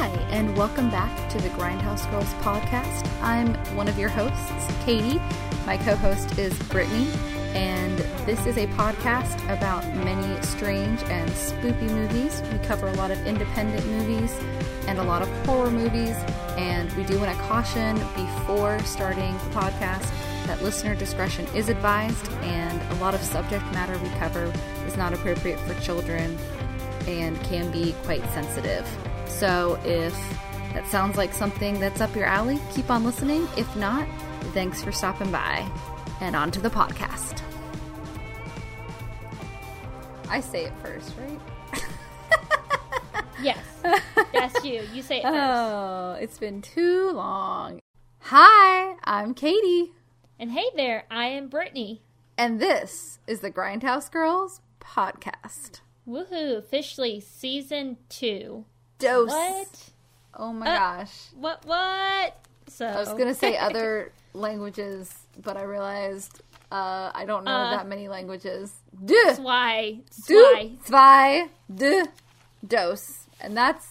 Hi, and welcome back to the Grindhouse Girls podcast. I'm one of your hosts, Katie. My co host is Brittany, and this is a podcast about many strange and spooky movies. We cover a lot of independent movies and a lot of horror movies, and we do want to caution before starting the podcast that listener discretion is advised, and a lot of subject matter we cover is not appropriate for children and can be quite sensitive. So if that sounds like something that's up your alley, keep on listening. If not, thanks for stopping by. And on to the podcast. I say it first, right? yes. That's you. You say it first. Oh, it's been too long. Hi, I'm Katie. And hey there, I am Brittany. And this is the Grindhouse Girls podcast. Woohoo, officially season two. Dose. What? Oh my Uh, gosh. What what? So I was gonna say other languages, but I realized uh, I don't know Uh, that many languages. Duh, Zwei. Zwei. zwei, de, dos, and that's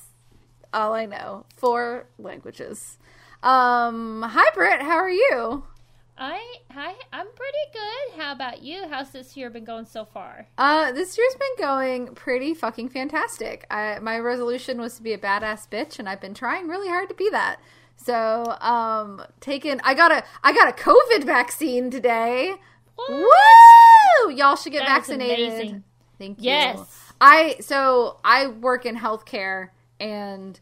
all I know. Four languages. Um, hi Britt, how are you? I hi, I'm pretty good. How about you? How's this year been going so far? Uh, this year's been going pretty fucking fantastic. I, my resolution was to be a badass bitch, and I've been trying really hard to be that. So, um, taken. I got a I got a COVID vaccine today. What? Woo! Y'all should get That vaccinated. amazing. Thank you. Yes. I so I work in healthcare and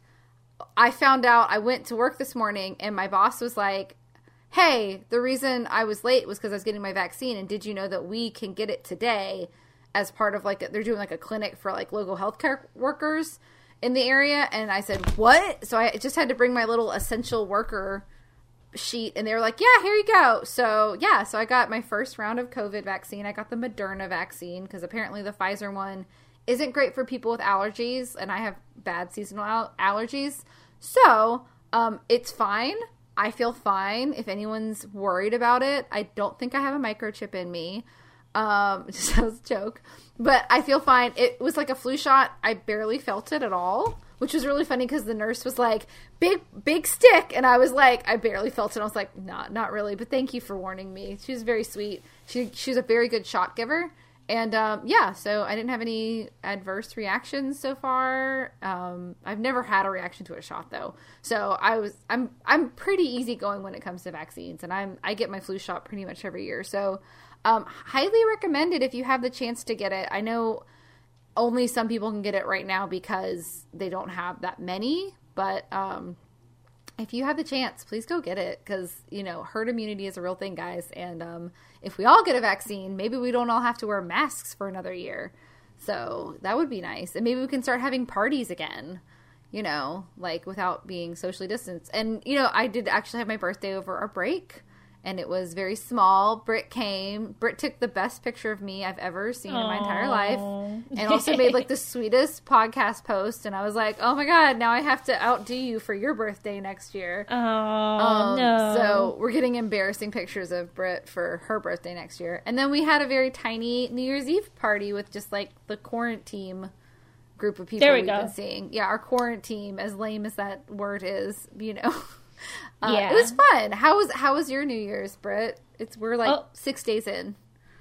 I found out I went to work this morning and my boss was like, "Hey, the reason I was late was cuz I was getting my vaccine and did you know that we can get it today as part of like they're doing like a clinic for like local healthcare workers in the area?" And I said, "What?" So I just had to bring my little essential worker sheet and they were like, "Yeah, here you go." So, yeah, so I got my first round of COVID vaccine. I got the Moderna vaccine because apparently the Pfizer one isn't great for people with allergies and I have bad seasonal al- allergies. So, um it's fine. I feel fine if anyone's worried about it. I don't think I have a microchip in me. Um just as a joke. But I feel fine. It was like a flu shot. I barely felt it at all which was really funny because the nurse was like big big stick and i was like i barely felt it i was like not not really but thank you for warning me she was very sweet she she was a very good shot giver and um, yeah so i didn't have any adverse reactions so far. Um, i've never had a reaction to a shot though. So i was i'm i'm pretty easygoing when it comes to vaccines and i'm i get my flu shot pretty much every year. So um, highly recommended if you have the chance to get it. I know only some people can get it right now because they don't have that many. But um, if you have the chance, please go get it because you know herd immunity is a real thing, guys. And um, if we all get a vaccine, maybe we don't all have to wear masks for another year. So that would be nice, and maybe we can start having parties again. You know, like without being socially distanced. And you know, I did actually have my birthday over our break. And it was very small. Britt came. Britt took the best picture of me I've ever seen in my entire life and also made like the sweetest podcast post and i was like oh my god now i have to outdo you for your birthday next year Oh Um, no. so we're getting embarrassing pictures of Brit for her birthday next year and then we had a very tiny new year's eve party with just like the quarantine group of people There we we've go. been seeing yeah our quarantine as lame as that word is you know uh, Yeah. it was fun how was how was your new year's Brit? it's we're like Oh. six days in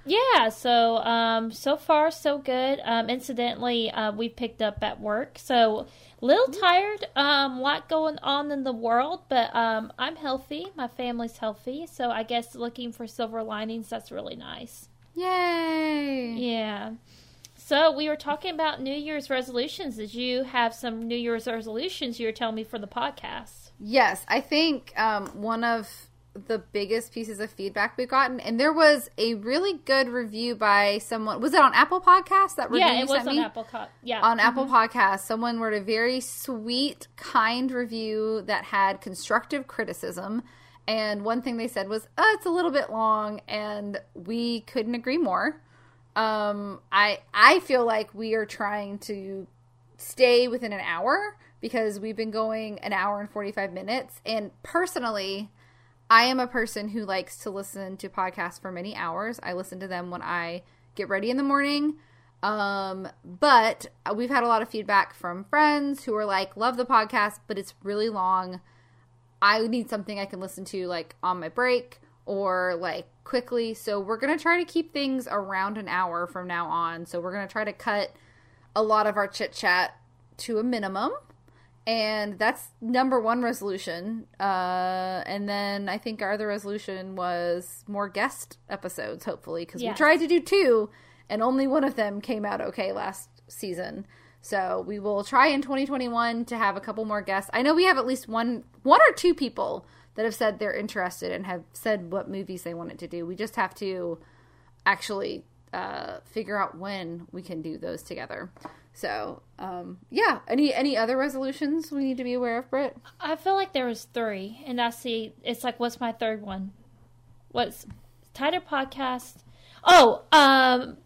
Yeah, so um, so far so good. Um, incidentally, uh, we picked up at work, so little tired. Um, lot going on in the world, but um, I'm healthy. My family's healthy, so I guess looking for silver linings. That's really nice. yay Yeah. So we were talking about New Year's resolutions. Did you have some New Year's resolutions you were telling me for the podcast? Yes, I think um, one of the biggest pieces of feedback we've gotten, and there was a really good review by someone. Was it on Apple Podcasts? That review yeah, it was on me? Apple Co- Yeah, on Apple Podcasts, someone wrote a very sweet, kind review that had constructive criticism. And one thing they said was, oh, it's a little bit long, and we couldn't agree more. Um, I I feel like we are trying to stay within an hour because we've been going an hour and 45 minutes. And personally, I am a person who likes to listen to podcasts for many hours. I listen to them when I get ready in the morning. Um, but we've had a lot of feedback from friends who are like, love the podcast, but it's really long. I need something I can listen to like on my break or like quickly. So we're going to try to keep things around an hour from now on. So we're going to try to cut a lot of our chit chat to a minimum. And that's number one resolution. Uh, and then I think our other resolution was more guest episodes, hopefully, because Yes. we tried to do two, and only one of them came out okay last season. So we will try in 2021 to have a couple more guests. I know we have at least one, one or two people that have said they're interested and have said what movies they wanted to do. We just have to actually uh, figure out when we can do those together. So, um, yeah. Any any other resolutions we need to be aware of, Britt? I feel like there was three, and I see it's like, what's my third one? What's tighter podcast? Oh, um,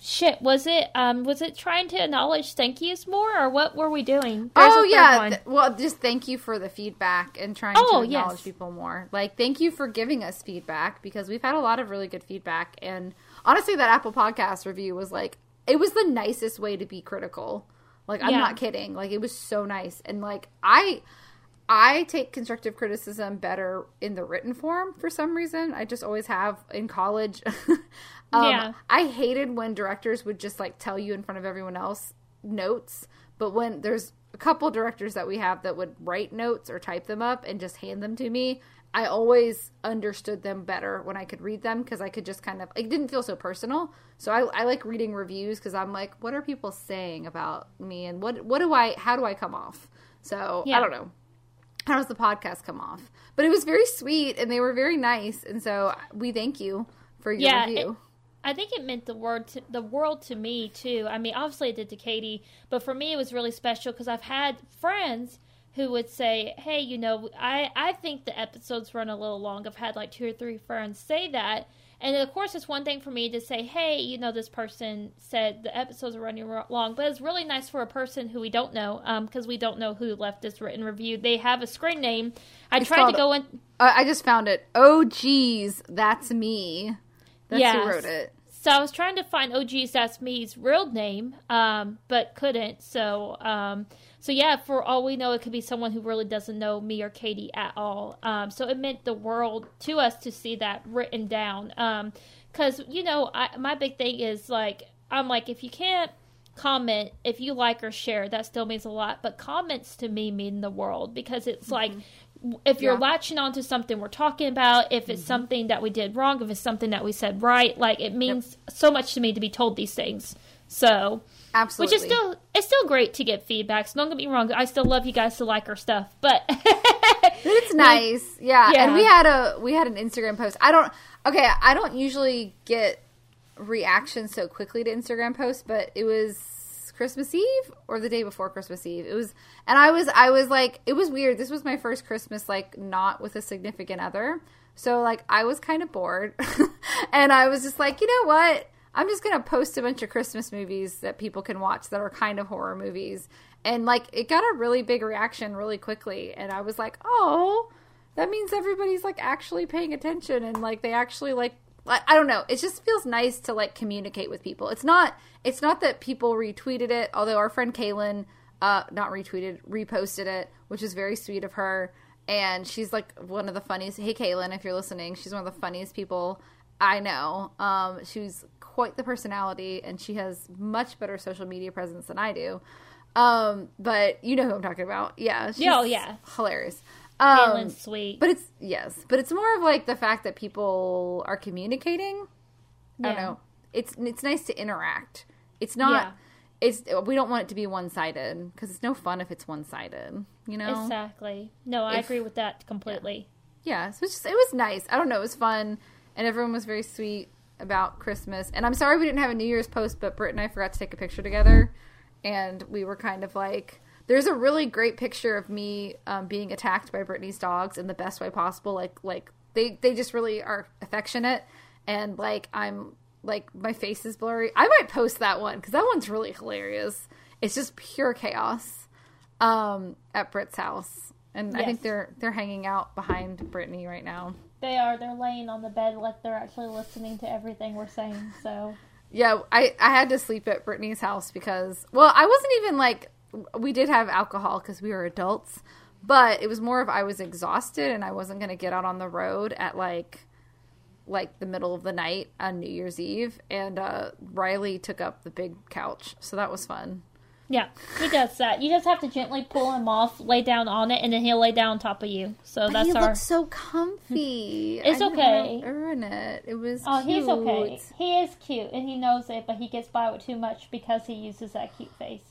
shit. Was it um, was it trying to acknowledge thank yous more, or what were we doing? There's oh yeah. Th- well, just thank you for the feedback and trying Oh, to acknowledge yes. people more. Like, thank you for giving us feedback because we've had a lot of really good feedback. And honestly, that Apple Podcast review was like, it was the nicest way to be critical. Like, I'm Yeah. not kidding. Like, it was so nice. And like, I. I take constructive criticism better in the written form for some reason. I just always have in college. um, Yeah. I hated when directors would just like tell you in front of everyone else notes, but when there's a couple directors that we have that would write notes or type them up and just hand them to me, I always understood them better when I could read them because I could just kind of it didn't feel so personal. So I, I like reading reviews because I'm like, what are people saying about me and what what do I how do I come off? So Yeah. I don't know how does the podcast come off? But it was very sweet and they were very nice, and so we thank you for your Yeah, review. I think it meant the word to, the world to me too. I mean, obviously it did to Katie, but for me it was really special because I've had friends who would say, "Hey, you know, I I think the episodes run a little long." I've had like two or three friends say that, and of course it's one thing for me to say, "Hey, you know, this person said the episodes are running long," but it's really nice for a person who we don't know, because we don't know who left this written review. They have a screen name. I It's tried to go in. Uh, I just found it. Oh, geez, that's me. That's Yes. who wrote it. So I was trying to find OG's That's Me's real name, um, but couldn't. So, um, so yeah, for all we know, it could be someone who really doesn't know me or Katie at all. Um, so it meant the world to us to see that written down. Um, because you know, I, my big thing is like, I'm like, if you can't comment, if you like or share, that still means a lot. But comments to me mean the world because it's like. Mm-hmm. If you're Yeah. latching onto something we're talking about, if it's mm-hmm. something that we did wrong, if it's something that we said right, like it means so much to me to be told these things. So, Absolutely. which is still it's still great to get feedback. So don't get me wrong, I still love you guys to like our stuff, but It's nice. Yeah. Yeah. And we had a we had an Instagram post. I don't okay, I don't usually get reactions so quickly to Instagram posts, but it was Christmas Eve or the day before Christmas Eve. It was and I was I was like it was weird. This was my first Christmas like not with a significant other. So like I was kind of bored. and I was just like, "You know what? I'm just going to post a bunch of Christmas movies that people can watch that are kind of horror movies." And like it got a really big reaction really quickly and I was like, "Oh, that means everybody's like actually paying attention and like they actually like I don't know. It just feels nice to like communicate with people. It's not it's not that people retweeted it, although our friend Kaylin uh not retweeted, reposted it, which is very sweet of her. And she's like one of the funniest. Hey Kaylin, if you're listening, she's one of the funniest people I know. Um she's quite the personality and she has much better social media presence than I do. Um but you know who I'm talking about. Yeah. She's Yeah, oh, yeah. Hilarious. Um, Kaylin's sweet. but it's yes, but it's more of like the fact that people are communicating. I don't know. It's it's nice to interact. It's not. Yeah. It's we don't want it to be one sided because it's no fun if it's one sided. You know. exactly. No, I If- agree with that completely. Yeah. So it's just, it was nice. I don't know. It was fun, and everyone was very sweet about Christmas. And I'm sorry we didn't have a New Year's post, but Britt and I forgot to take a picture together, and we were kind of like. There's a really great picture of me um, being attacked by Brittany's dogs in the best way possible. Like, like they they just really are affectionate, and like I'm like my face is blurry. I might post that one because that one's really hilarious. It's just pure chaos um, at Britt's house, and I think they're they're hanging out behind Brittany right now. They are. They're laying on the bed like they're actually listening to everything we're saying. So Yeah, I I had to sleep at Brittany's house because well, I wasn't even like we did have alcohol because we were adults, but it was more of I was exhausted and I wasn't going to get out on the road at like like the middle of the night on New Year's Eve, and uh, Riley took up the big couch, so that was fun. Yeah, he does that. You just have to gently pull him off, lay down on it, and then he'll lay down on top of you. So But that's he our. looked so comfy. It's I okay. Ruin it. It was. Oh, he's okay. He is cute, and he knows it, but he gets by with too much because he uses that cute face.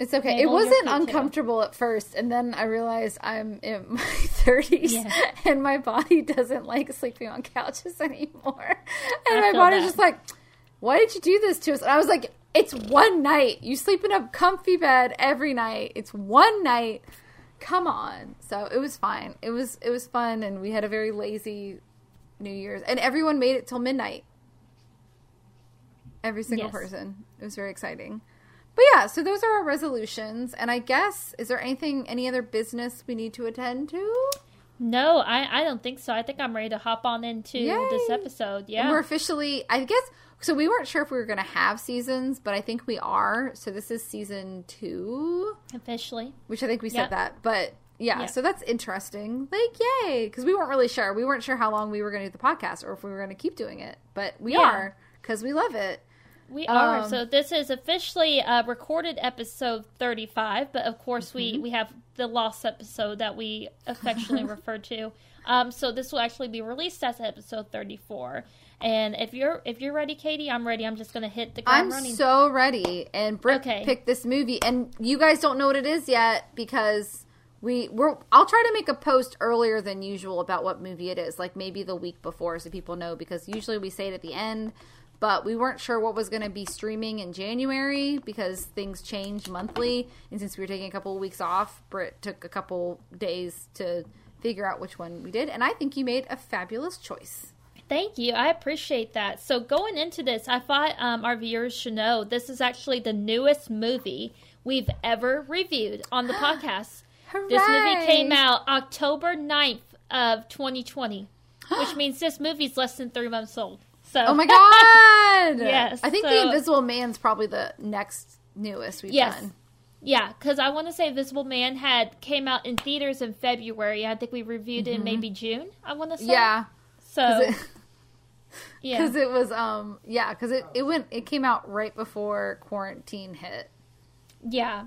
It's okay. Mabel, it wasn't cute, too. uncomfortable at first, and then I realized I'm in my 30s Yeah. and my body doesn't like sleeping on couches anymore. And I my body's that. just like, why did you do this to us? And I was like, it's one night. You sleep in a comfy bed every night. It's one night. Come on. So it was fine. It was it was fun, and we had a very lazy New Year's, and everyone made it till midnight. Every single Yes. person. It was very exciting. But yeah, so those are our resolutions. And I guess, is there anything, any other business we need to attend to? No, I, I don't think so. I think I'm ready to hop on into this Yay. episode. And Yeah. we're officially, I guess, so we weren't sure if we were going to have seasons, but I think we are. So this is season two, Officially. which I think we said that. But yeah, Yeah. so that's interesting. Like, yay. Because we weren't really sure. We weren't sure how long we were going to do the podcast or if we were going to keep doing it. But we Yeah. are because we love it. We are. Um, so this is officially uh, recorded episode 35, but of course Mm-hmm. we, we have the lost episode that we affectionately refer to. Um, so this will actually be released as episode 34. And if you're if you're ready, Katie, I'm ready. I'm just gonna hit the ground I'm running. so ready. And Britt Okay. picked this movie, and you guys don't know what it is yet because we we're. I'll try to make a post earlier than usual about what movie it is, like maybe the week before, so people know. Because usually we say it at the end, but we weren't sure what was going to be streaming in January because things change monthly, and since we were taking a couple of weeks off, Britt took a couple days to figure out which one we did, and I think you made a fabulous choice. Thank you. I appreciate that. So going into this, I thought um, our viewers should know this is actually the newest movie we've ever reviewed on the podcast. This movie came out October 9th of 2020, which means this movie's less than three months old. So Oh my god! Yes, I think so- the Invisible Man's probably the next newest we've Yes. done. Yeah, because I want to say Visible Man had came out in theaters in February. I think we reviewed it in maybe June. I want to say. Mm-hmm. Yeah, So because yeah, it, was um yeah because it it went it came out right before quarantine hit. Yeah.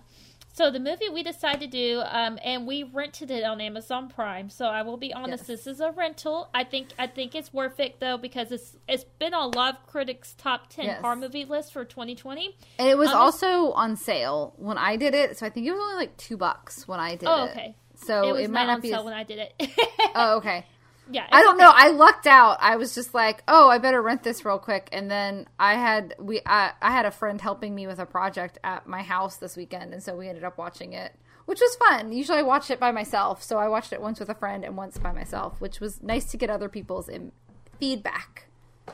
So the movie we decided to do, um, and we rented it on Amazon Prime. So I will be honest, Yes. this is a rental. I think I think it's worth it though because it's it's been on a lot of critics' top ten Yes. horror movie list for 2020. And it was Um, also on sale when I did it, so I think it was only like two bucks when I did Oh, it. okay. So it it, might not not on be. sale as- when I did it. oh, okay. yeah, I don't okay. know. I lucked out. I was just like, oh, I better rent this real quick. And then I had we I, I had a friend helping me with a project at my house this weekend, and so we ended up watching it, which was fun. Usually I watch it by myself, so I watched it once with a friend and once by myself, which was nice to get other people's im feedback.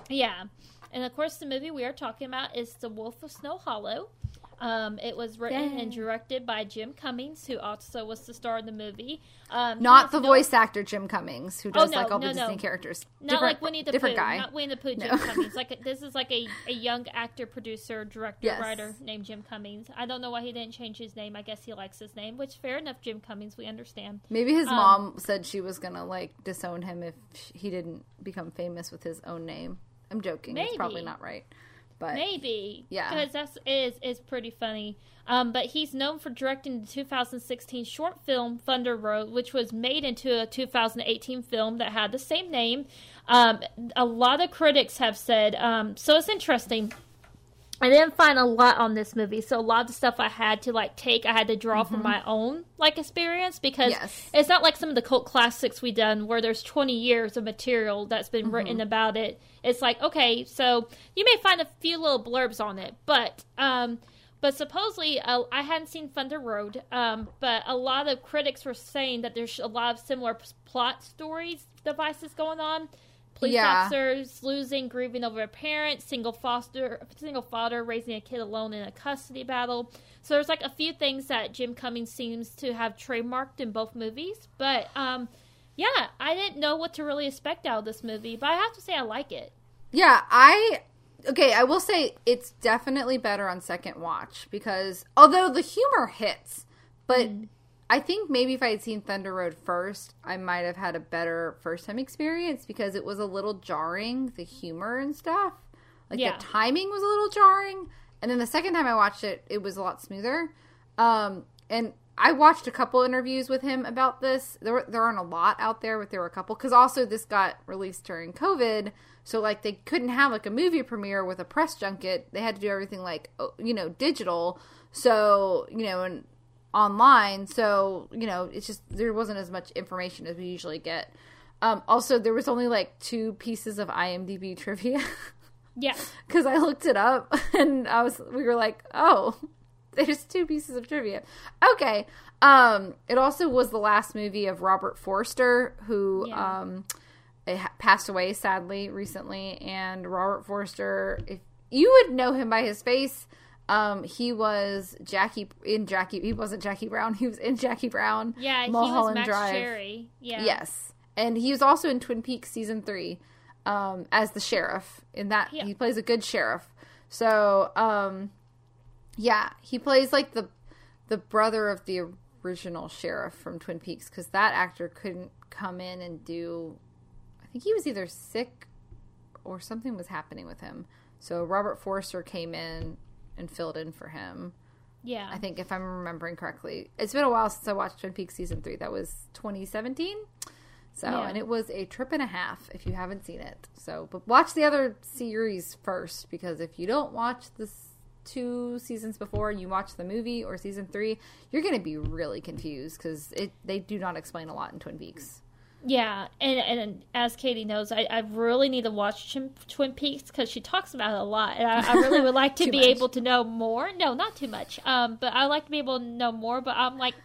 Yeah. And of course, the movie we are talking about is The Wolf of Snow Hollow. Um, it was written and directed by Jim Cummings, who also was the star of the movie. Um, Not the voice actor Jim Cummings, who does no, like all no, the Disney no. characters. Not different, like Winnie the different Pooh. guy. Not Winnie the Pooh. Jim. Cummings. Like this is like a, a young actor, producer, director, Yes. writer named Jim Cummings. I don't know why he didn't change his name. I guess he likes his name, which fair enough. Jim Cummings, we understand. Maybe his Um, mom said she was gonna like disown him if he didn't become famous with his own name. I'm joking. It's probably not right, but Maybe. Yeah. Because that's is is pretty funny. Um, but he's known for directing the 2016 short film Thunder Road, which was made into a 2018 film that had the same name. Um, a lot of critics have said. Um, so it's interesting. I didn't find a lot on this movie, so a lot of the stuff I had to like take, I had to draw from my own like experience because Yes. it's not like some of the cult classics we've done where there's 20 years of material that's been written about it. It's like okay, so you may find a few little blurbs on it, but um, but supposedly uh, I hadn't seen Thunder Road, um, but a lot of critics were saying that there's a lot of similar p- plot stories devices going on. Police Yeah. officers losing, grieving over a parent, single foster, single father raising a kid alone in a custody battle. So there's like a few things that Jim Cummings seems to have trademarked in both movies. But um, yeah, I didn't know what to really expect out of this movie, but I have to say I like it. Yeah, I okay, I will say it's definitely better on second watch because although the humor hits, but Mm. I think maybe if I had seen Thunder Road first, I might have had a better first time experience because it was a little jarring, the humor and stuff. Like Yeah. the timing was a little jarring. And then the second time I watched it, it was a lot smoother. Um, and I watched a couple interviews with him about this. There, were, there aren't a lot out there, but there were a couple. Because also this got released during COVID, so like they couldn't have like a movie premiere with a press junket. They had to do everything like oh, you know digital. So you know and online. So you know it's just there wasn't as much information as we usually get. Um, also, there was only like two pieces of IMDb trivia. Yeah. because I looked it up and I was we were like, oh, there's two pieces of trivia. Okay. Um, it also was the last movie of Robert Forster, who Yeah. um ha- passed away sadly recently. And Robert Forster, if you would know him by his face, um, he was Jackie in Jackie. He wasn't Jackie Brown. He was in Jackie Brown. Yeah, he was Mulholland Max Drive. Cherry. Yeah. Yes, and he was also in Twin Peaks season three um, as the sheriff. In that, Yeah. he plays a good sheriff. So, um, yeah, he plays like the the brother of the original sheriff from Twin Peaks because that actor couldn't come in and do. I think he was either sick or something was happening with him. So Robert Forster came in and filled in for him. Yeah. I think if I'm remembering correctly. It's been a while since I watched Twin Peaks season three. That was 2017. So, Yeah. and it was a trip and a half if you haven't seen it. So, but watch the other series first because if you don't watch the two seasons before and you watch the movie or season three, you're going to be really confused because it they do not explain a lot in Twin Peaks. Yeah, and and as Katie knows, I, I really need to watch Twin, Twin Peaks because she talks about it a lot, and I, I really would like to be much. able to know more. No, not too much. Um, but I like to be able to know more. But I'm like,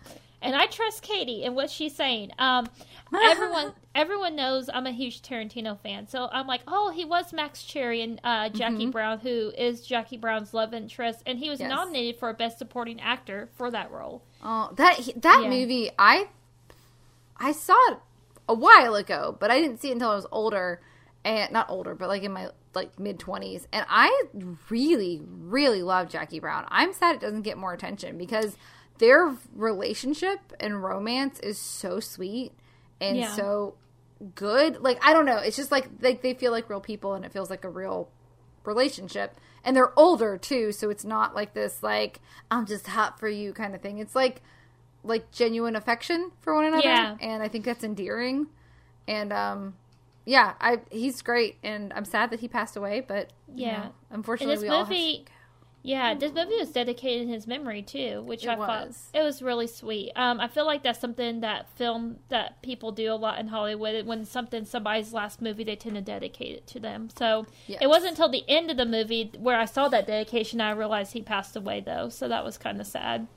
and I trust Katie and what she's saying. Um, everyone everyone knows I'm a huge Tarantino fan, so I'm like, oh, he was Max Cherry and uh, Jackie Brown, who is Jackie Brown's love interest, and he was Yes. nominated for a Best Supporting Actor for that role. Oh, that that Yeah. movie, I I saw it a while ago, but I didn't see it until I was older, and not older, but like in my like mid twenties. And I really, really love Jackie Brown. I'm sad it doesn't get more attention because their relationship and romance is so sweet and Yeah. so good. Like I don't know, it's just like like they feel like real people, and it feels like a real relationship and they're older too so it's not like this like i'm just hot for you kind of thing it's like like genuine affection for one another Yeah. and i think that's endearing and um yeah i he's great and i'm sad that he passed away but you Yeah. know, And unfortunately this we all have movie, yeah, this movie was dedicated in his memory too, which It I thought was. it was really sweet. Um, I feel like that's something that film that people do a lot in Hollywood. When something somebody's last movie, they tend to dedicate it to them. So Yes. it wasn't until the end of the movie where I saw that dedication I realized he passed away though. So that was kind of sad.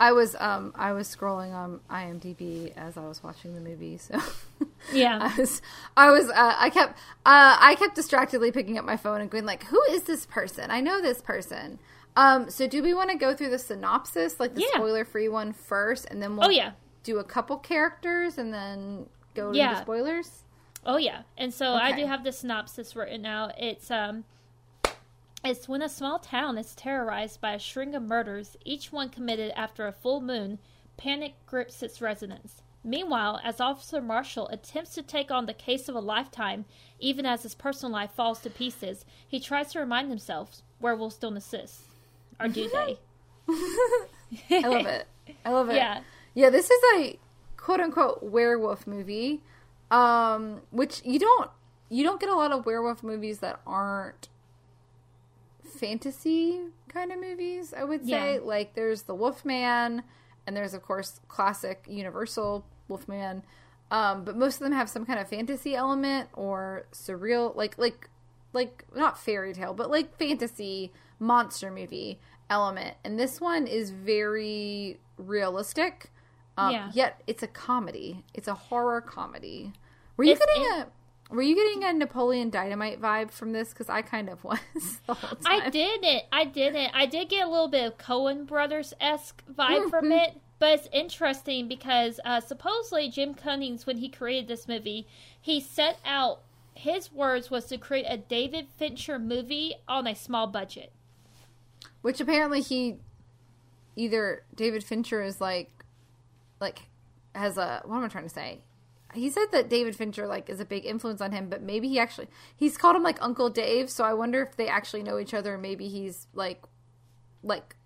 I was um i was scrolling on imdb as i was watching the movie so Yeah, I was, I was, uh, I kept, uh, I kept distractedly picking up my phone and going like, "Who is this person? I know this person." Um, so do we want to go through the synopsis, like the Yeah. spoiler-free one first, and then we'll Oh, yeah. do a couple characters and then go to Yeah. the spoilers? Oh yeah, and so I do have the synopsis written out. It's um, it's when a small town is terrorized by a string of murders, each one committed after a full moon. Panic grips its residents. Meanwhile, as Officer Marshall attempts to take on the case of a lifetime, even as his personal life falls to pieces, he tries to remind himself werewolves don't assist, or do they? I love it. I love it. Yeah. yeah. This is a quote unquote werewolf movie, um, which you don't you don't get a lot of werewolf movies that aren't fantasy kind of movies. I would say Yeah. like there's the Wolfman, and there's of course classic Universal Wolfman. Um, but most of them have some kind of fantasy element or surreal, like like like not fairy tale, but like fantasy monster movie element. And this one is very realistic. Um, Yeah. Yet it's a comedy. It's a horror comedy. Were you It's- getting it- a Were you getting a Napoleon Dynamite vibe from this? Because I kind of was the whole time. I didn't. I didn't. I did get a little bit of Coen Brothers esque vibe from it, but it's interesting because uh, supposedly Jim Cummings, when he created this movie, he set out his words was to create a David Fincher movie on a small budget. Which apparently he either David Fincher is like like has a what am I trying to say? He said that David Fincher like is a big influence on him, but maybe he actually he's called him like Uncle Dave, so I wonder if they actually know each other. Maybe he's like like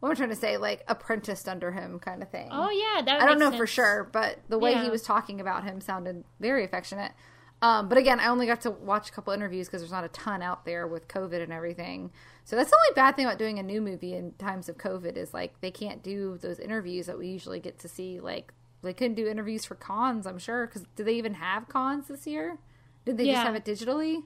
what am I trying to say? Like apprenticed under him, kind of thing. Oh yeah, that I don't know sense. for sure, but the way Yeah. he was talking about him sounded very affectionate. Um, but again, I only got to watch a couple interviews because there's not a ton out there with COVID and everything. So that's the only bad thing about doing a new movie in times of COVID is like they can't do those interviews that we usually get to see. Like they couldn't do interviews for cons, I'm sure. Because do they even have cons this year? Did they just have it digitally?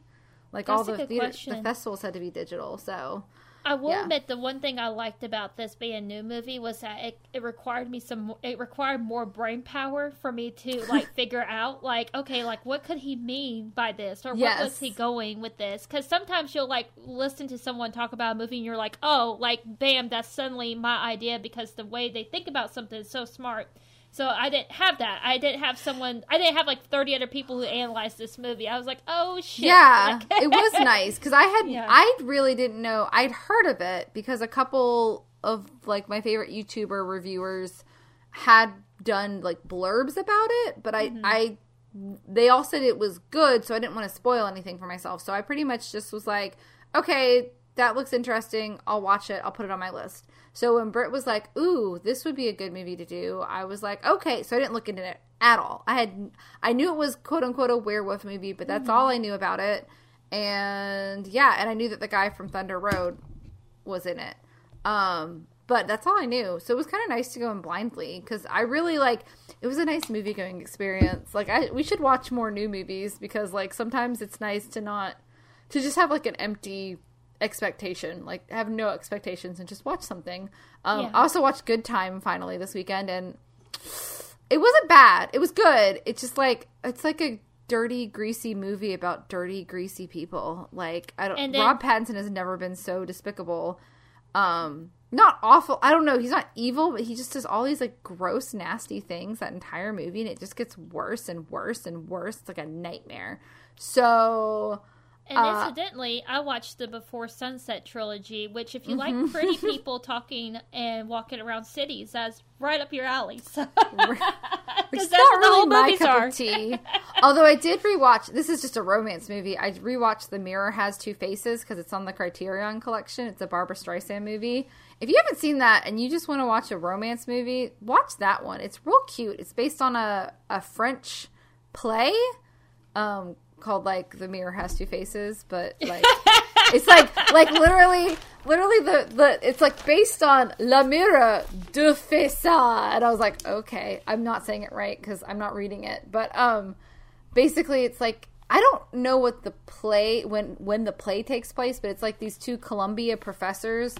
Like That's all the theater, the festivals had to be digital. So I will Yeah. admit the one thing I liked about this being a new movie was that it, it required me some it required more brain power for me to like figure out like okay like what could he mean by this or what was he going with this because sometimes you'll like listen to someone talk about a movie and you're like oh like bam that's suddenly my idea because the way they think about something is so smart so I didn't have that I didn't have someone I didn't have like 30 other people who analyzed this movie I was like oh shit Yeah, it was nice because I had Yeah. I really didn't know I'd heard of it because a couple of like my favorite YouTuber reviewers had done like blurbs about it, but I Mm-hmm. I they all said it was good, so I didn't want to spoil anything for myself. So I pretty much just was like, okay, that looks interesting. I'll watch it. I'll put it on my list. So when Britt was like, "Ooh, this would be a good movie to do," I was like, "Okay." So I didn't look into it at all. I had I knew it was quote unquote a werewolf movie, but that's all I knew about it. And yeah, and I knew that the guy from Thunder Road was in it. Um, but that's all I knew. So it was kind of nice to go in blindly because I really like. It was a nice movie going experience. Like I, we should watch more new movies because like sometimes it's nice to not to just have like an empty expectation, like have no expectations and just watch something. Um, Yeah. I also watched Good Time finally this weekend and it wasn't bad. It was good. It's just like it's like a dirty, greasy movie about dirty, greasy people. Like I don't. Then- Rob Pattinson has never been so despicable. Um, not awful. I don't know. He's not evil, but he just does all these like gross, nasty things that entire movie, and it just gets worse and worse and worse. It's like a nightmare. So And Uh, incidentally, I watched the Before Sunset trilogy, which, if you Mm-hmm. like pretty people talking and walking around cities, that's right up your alley. So, Which because that's not really my cup are. of tea. Although I did rewatch. This is just a romance movie. I rewatched The Mirror Has Two Faces because it's on the Criterion Collection. It's a Barbra Streisand movie. If you haven't seen that and you just want to watch a romance movie, watch that one. It's real cute. It's based on a a French play um called like The Mirror Has Two Faces, but like it's like like literally literally the the it's like based on La Mirror de Fesa and I was like okay I'm not saying it right because I'm not reading it. But um basically it's like I don't know what the play when when the play takes place but it's like these two Columbia professors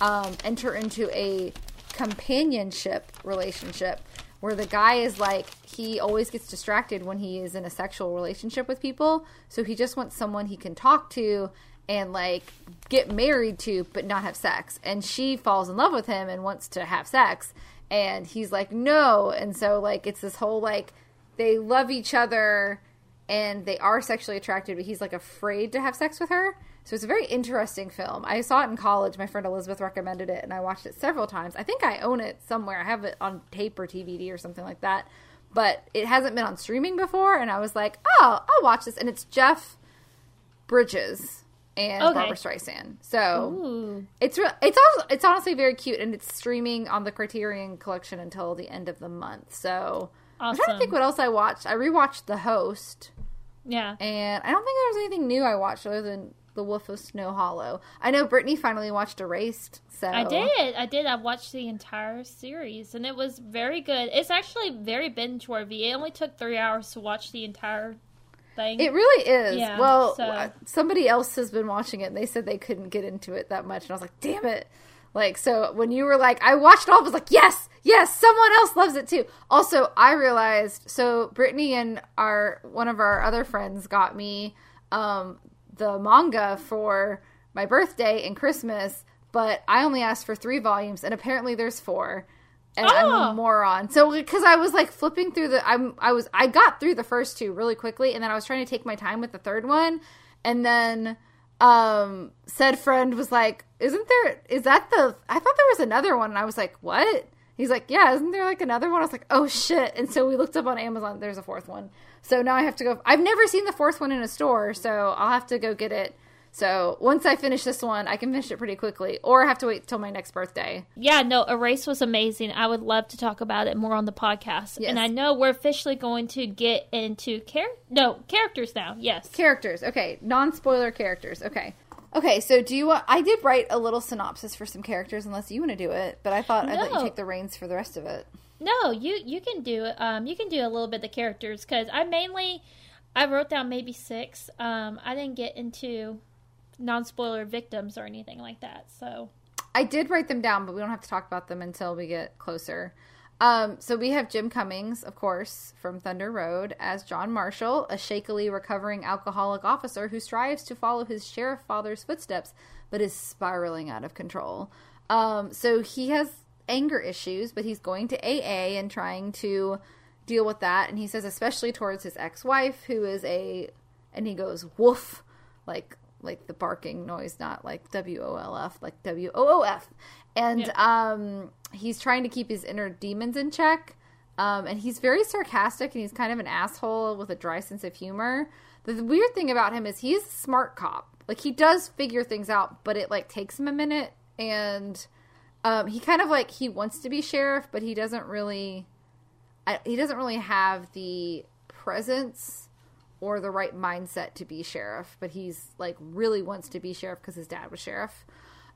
um enter into a companionship relationship where the guy is like he always gets distracted when he is in a sexual relationship with people. So he just wants someone he can talk to and like get married to but not have sex. And she falls in love with him and wants to have sex. And he's like no. And so like it's this whole like they love each other and they are sexually attracted but he's like afraid to have sex with her so it's a very interesting film i saw it in college my friend elizabeth recommended it and i watched it several times i think i own it somewhere i have it on tape or dvd or something like that but it hasn't been on streaming before and i was like oh i'll watch this and it's jeff bridges and Okay. barbra streisand so Ooh. it's re- it's also, it's honestly very cute, and it's streaming on the Criterion Collection until the end of the month. So I'm trying to think what else I watched. I rewatched The Host, Yeah. and I don't think there was anything new I watched other than The Wolf of Snow Hollow. I know Brittany finally watched Erased, so I did. I did. I watched the entire series, and it was very good. It's actually very binge worthy. It only took three hours to watch the entire thing. It really is. Yeah, well, so- uh, somebody else has been watching it, and they said they couldn't get into it that much, and I was like, damn it. Like, so when you were like, I watched it all, I was like, yes, yes, someone else loves it too. Also, I realized, so Brittany and our, one of our other friends got me, um, the manga for my birthday and Christmas, but I only asked for three volumes, and apparently there's four. and I'm Oh. a moron. So because I was like flipping through the, I'm I was I got through the first two really quickly, and then I was trying to take my time with the third one, and then um said friend was like, "Isn't there? Is that the? I thought there was another one." And I was like, "What?" He's like, "Yeah, isn't there like another one?" I was like, "Oh shit!" And so we looked up on Amazon. There's a fourth one. So now I have to go. I've never seen the fourth one in a store, so I'll have to go get it. So once I finish this one, I can finish it pretty quickly, or I have to wait till my next birthday. Yeah, no, Erase was amazing. I would love to talk about it more on the podcast. Yes. And I know we're officially going to get into char- no characters now. Yes. Characters. Okay. Non spoiler characters. Okay. Okay, so do you want I did write a little synopsis for some characters unless you want to do it, but I thought I'd let you take the reins for the rest of it. No, you you can do. Um, you can do a little bit of the characters because I mainly I wrote down maybe six. Um, I didn't get into non spoiler victims or anything like that. So I did write them down, but we don't have to talk about them until we get closer. Um, so we have Jim Cummings, of course, from Thunder Road as John Marshall, a shakily recovering alcoholic officer who strives to follow his sheriff father's footsteps, but is spiraling out of control. Um, so he has anger issues, but he's going to AA and trying to deal with that. And he says, especially towards his ex-wife, who is a, and he goes woof, like like the barking noise, not like W O L F, like W O O F. And Yeah. um, he's trying to keep his inner demons in check. Um, and he's very sarcastic and he's kind of an asshole with a dry sense of humor. The, the weird thing about him is he's a smart cop. Like he does figure things out, but it like takes him a minute. And um, he kind of like he wants to be sheriff, but he doesn't really. I, he doesn't really have the presence or the right mindset to be sheriff, but he's like really wants to be sheriff because his dad was sheriff,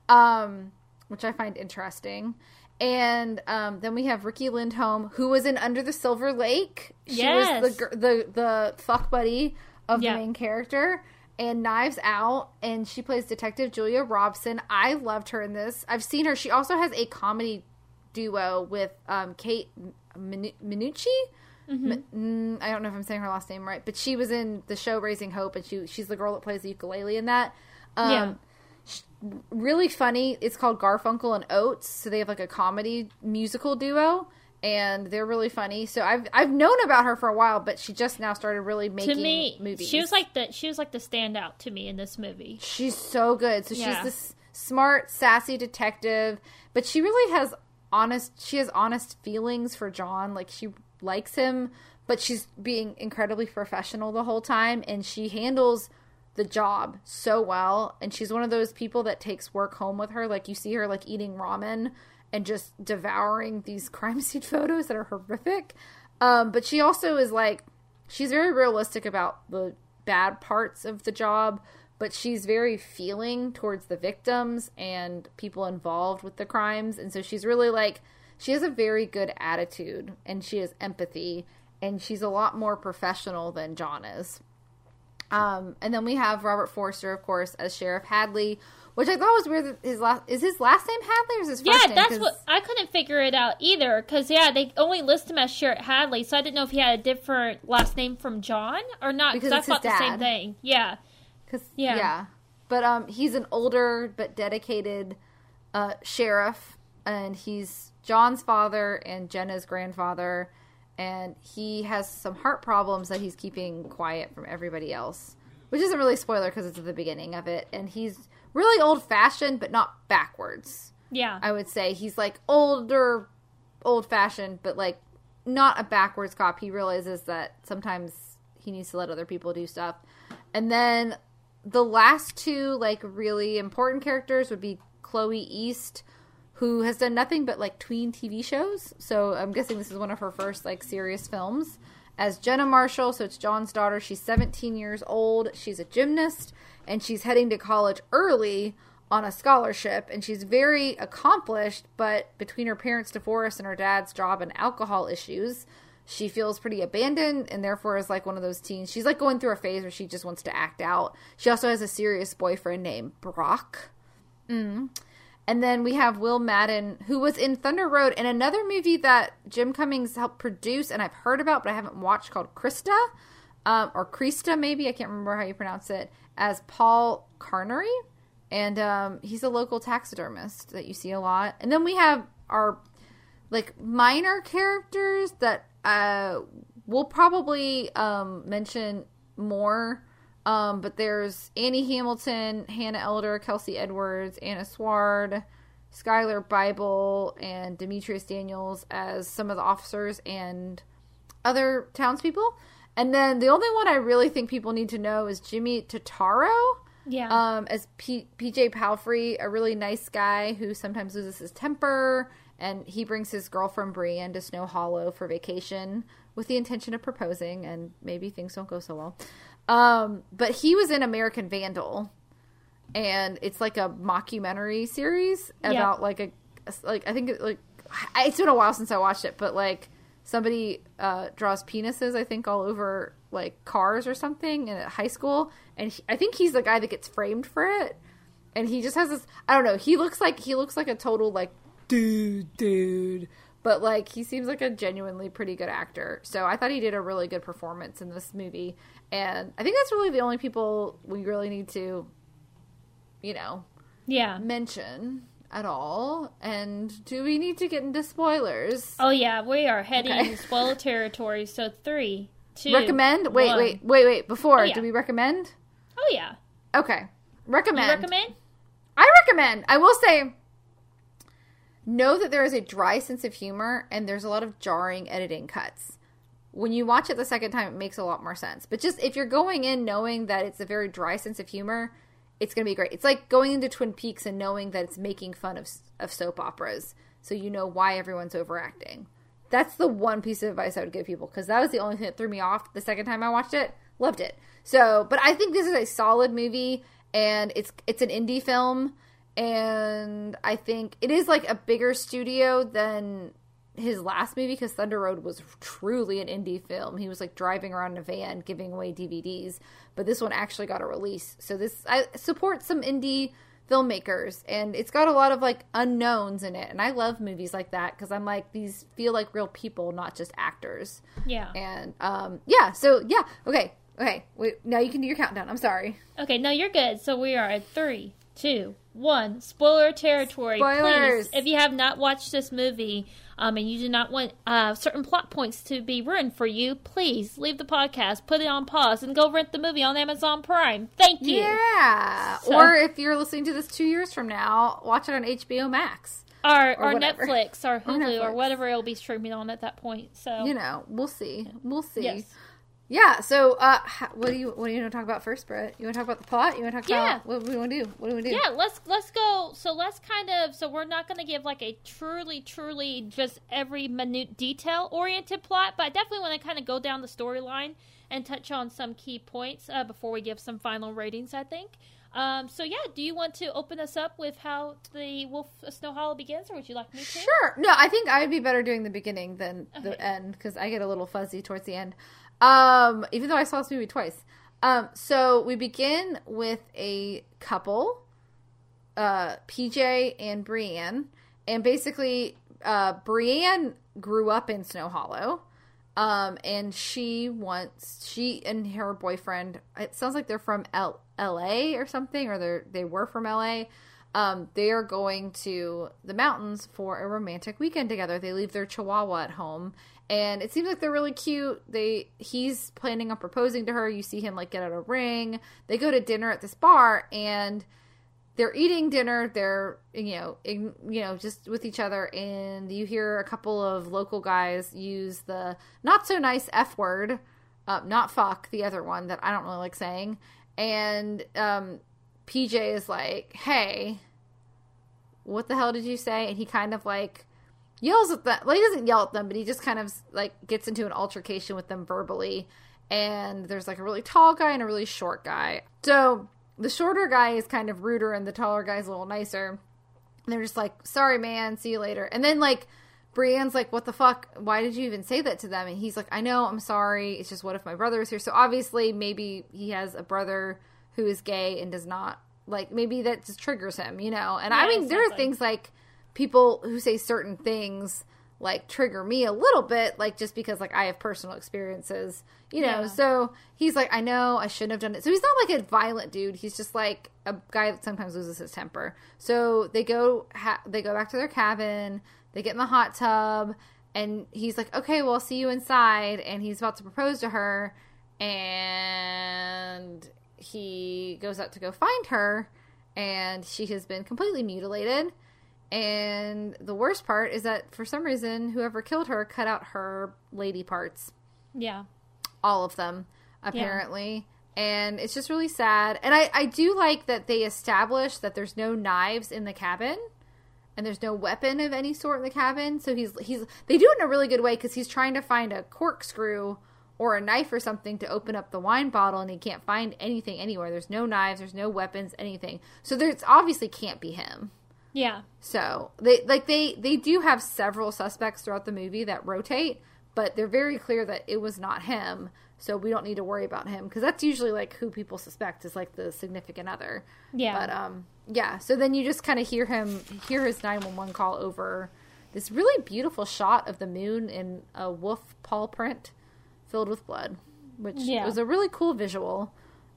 um, which I find interesting. And um, then we have Riki Lindhome, who was in Under the Silver Lake. She Yes. was the the the fuck buddy of Yeah. the main character. And Knives Out, and she plays Detective Julia Robson. I loved her in this. I've seen her. She also has a comedy duo with um, Kate Minu- Minucci. M- mm, I don't know if I'm saying her last name right, but she was in the show Raising Hope, and she she's the girl that plays the ukulele in that. Um, Yeah. sh- really funny. It's called Garfunkel and Oates, so they have like a comedy musical duo, and they're really funny. So I've I've known about her for a while, but she just now started really making to me, movies. she was like the she was like the standout to me in this movie. She's so good. So Yeah. she's this smart, sassy detective, but she really has honest. She has honest feelings for John. Like she likes him, but she's being incredibly professional the whole time, and she handles the job so well. And she's one of those people that takes work home with her. Like you see her like eating ramen and just devouring these crime scene photos that are horrific. Um, but she also is like she's very realistic about the bad parts of the job, but she's very feeling towards the victims and people involved with the crimes. And so she's really like, she has a very good attitude and she has empathy and she's a lot more professional than John is. Um, and then we have Robert Forster, of course, as Sheriff Hadley, which I thought was weird. That his last is his last name Hadley or is his first Yeah, name? that's 'Cause- what I couldn't figure it out either. Because yeah, they only list him as Sheriff Hadley, so I didn't know if he had a different last name from John or not. Because Because I thought the same thing. Yeah, Cause, Yeah. yeah. But um, he's an older but dedicated uh, sheriff, and he's John's father and Jenna's grandfather, and he has some heart problems that he's keeping quiet from everybody else, which isn't really a spoiler because it's at the beginning of it, and he's really old fashioned but not backwards. yeah. I would say he's like older, old fashioned, but like not a backwards cop. He realizes that sometimes he needs to let other people do stuff. And then the last two, like really important characters, would be Chloe East, who has done nothing but like tween TV shows. So I'm guessing this is one of her first like serious films. As Jenna Marshall, so it's John's daughter. She's 17 years old. She's a gymnast and she's heading to college early on a scholarship and she's very accomplished, but between her parents' divorce and her dad's job and alcohol issues, she feels pretty abandoned and therefore is like one of those teens. She's like going through a phase where she just wants to act out. She also has a serious boyfriend named Brock. Mm. And then we have Will Madden, who was in Thunder Road and another movie that Jim Cummings helped produce and I've heard about, but I haven't watched called Krista, um, or Krista, maybe. I can't remember how you pronounce it, as Paul Carnery. And um, he's a local taxidermist that you see a lot. And then we have our like minor characters that uh we'll probably um mention more. Um, but there's Annie Hamilton, Hannah Elder, Kelsey Edwards, Anna Sward, Skylar Bible, and Demetrius Daniels as some of the officers and other townspeople. And then the only one I really think people need to know is Jimmy Tatro. Yeah. Um, as P- PJ Palfrey, a really nice guy who sometimes loses his temper, and he brings his girlfriend Brienne to Snow Hollow for vacation with the intention of proposing, and maybe things don't go so well. Um, but he was in American Vandal, and it's like a mockumentary series Yeah. about like a like I think it, like it's been a while since I watched it, but like somebody uh, draws penises I think all over like cars or something in high school, and he, I think he's the guy that gets framed for it, and he just has this I don't know he looks like he looks like a total like dude dude. But like he seems like a genuinely pretty good actor, so I thought he did a really good performance in this movie, and I think that's really the only people we really need to you know, yeah. mention at all. And do we need to get into spoilers? Oh yeah, we are heading Okay. into spoiler territory. So three, two, recommend? Wait, one. wait, wait, wait. Before, Oh, yeah. do we recommend? Oh yeah. Okay. Recommend. You recommend? I recommend. I will say know that there is a dry sense of humor and there's a lot of jarring editing cuts. When you watch it the second time, it makes a lot more sense. But just if you're going in knowing that it's a very dry sense of humor, it's going to be great. It's like going into Twin Peaks and knowing that it's making fun of of soap operas, so you know why everyone's overacting. That's the one piece of advice I would give people because that was the only thing that threw me off the second time I watched it. Loved it. So, but I think this is a solid movie, and it's it's an indie film, and I think it is like a bigger studio than his last movie because Thunder Road was truly an indie film. He was like driving around in a van giving away DVDs, but this one actually got a release. So this I support some indie filmmakers and it's got a lot of like unknowns in it. And I love movies like that because I'm like these feel like real people, not just actors. Yeah. And um yeah, so yeah, okay. Okay. Wait, now you can do your countdown. I'm sorry. Okay, no, you're good. So we are at three, two, one. Spoiler territory. Spoilers. Please, if you have not watched this movie, um, and you do not want uh, certain plot points to be ruined for you, please leave the podcast, put it on pause, and go rent the movie on Amazon Prime. Thank you. Yeah. So- Or if you're listening to this 2 years from now, watch it on HBO Max. Or, Or or. Netflix, or Hulu, or Netflix. whatever it'll be streaming on at that point. So You know, we'll see. We'll see. Yes. Yeah. So, uh, what do you what do you want to talk about first, Brett? You want to talk about the plot? You want to talk Yeah. about what do we want to do? What do we do? yeah let's let's go so let's kind of so we're not going to give like a truly truly just every minute detail oriented plot but i definitely want to kind of go down the storyline and touch on some key points uh, before we give some final ratings i think um, so yeah do you want to open us up with how the wolf of snow hollow begins or would you like me to Sure. No, I think I would be better doing the beginning than the end because I get a little fuzzy towards the end. Um, even though I saw this movie twice. Um, so we begin with a couple, uh, PJ and Brienne, and basically, uh, Brienne grew up in Snow Hollow. Um, and she wants she and her boyfriend. It sounds like they're from L- L.A. or something, or they they were from L.A. Um, they are going to the mountains for a romantic weekend together. They leave their Chihuahua at home, and it seems like they're really cute. They he's planning on proposing to her. You see him like get out a ring. They go to dinner at this bar, and they're eating dinner they're you know in, you know just with each other and you hear a couple of local guys use the not so nice f word uh, not fuck the other one that i don't really like saying and um, pj is like hey what the hell did you say and he kind of like yells at them well he doesn't yell at them but he just kind of like gets into an altercation with them verbally and there's like a really tall guy and a really short guy so the shorter guy is kind of ruder and the taller guy's a little nicer and they're just like sorry man see you later and then like Brienne's like, what the fuck? Why did you even say that to them? And he's like, I know, I'm sorry. It's just what if my brother was here? So obviously, maybe he has a brother who is gay and does not like. Maybe that just triggers him, you know. And I Yeah, mean, there are things like people who say certain things, like trigger me a little bit, like just because like I have personal experiences, you know. Yeah. So he's like, I know I shouldn't have done it. So he's not like a violent dude. He's just like a guy that sometimes loses his temper. So they go, ha- they go back to their cabin. They get in the hot tub, and he's like, okay, well, I'll see you inside. And he's about to propose to her, and he goes out to go find her, and she has been completely mutilated. And the worst part is that for some reason, whoever killed her cut out her lady parts, Yeah. all of them, apparently. And it's just really sad. And I, I do like that they establish that there's no knives in the cabin and there's no weapon of any sort in the cabin. So he's he's they do it in a really good way because he's trying to find a corkscrew or a knife or something to open up the wine bottle, and he can't find anything anywhere. There's no knives, there's no weapons, anything. So there's obviously can't be him. Yeah. So they like they they do have several suspects throughout the movie that rotate, but they're very clear that it was not him. So we don't need to worry about him because that's usually like who people suspect is like the significant other. Yeah. But um, yeah. So then you just kind of hear him hear his nine one one call over this really beautiful shot of the moon in a wolf paw print filled with blood, which Yeah. was a really cool visual.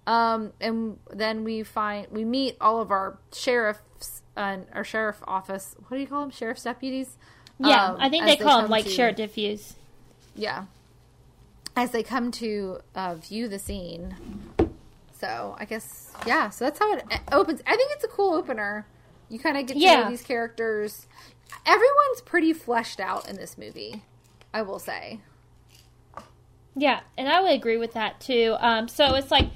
Um, and then we find we meet all of our sheriffs and our sheriff office. What do you call them? Sheriff's deputies. Yeah. Um, I think they call come him like to- share diffuse. Yeah, as they come to uh, view the scene. So I guess yeah. So that's how it opens. I think it's a cool opener. You kind of get to Yeah. know these characters. Everyone's pretty fleshed out in this movie. I will say. Yeah, and I would agree with that too. Um, so it's like,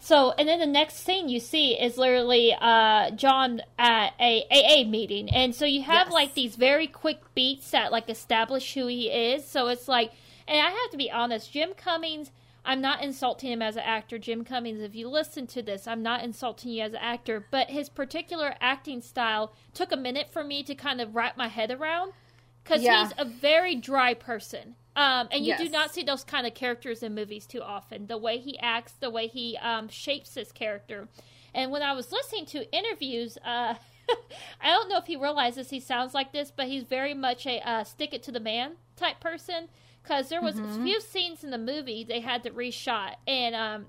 so and then the next scene you see is literally uh, John at a AA meeting, and so you have Yes. like these very quick beats that like establish who he is. So it's like, and I have to be honest, Jim Cummings. I'm not insulting him as an actor, Jim Cummings. If you listen to this, I'm not insulting you as an actor, but his particular acting style took a minute for me to kind of wrap my head around because Yeah. he's a very dry person. Um, and you do not see those kind of characters in movies too often. The way he acts, the way he um, shapes his character. And when I was listening to interviews, uh, I don't know if he realizes he sounds like this, but he's very much a uh, stick it to the man type person. Because there was a few scenes in the movie they had to reshot, and um,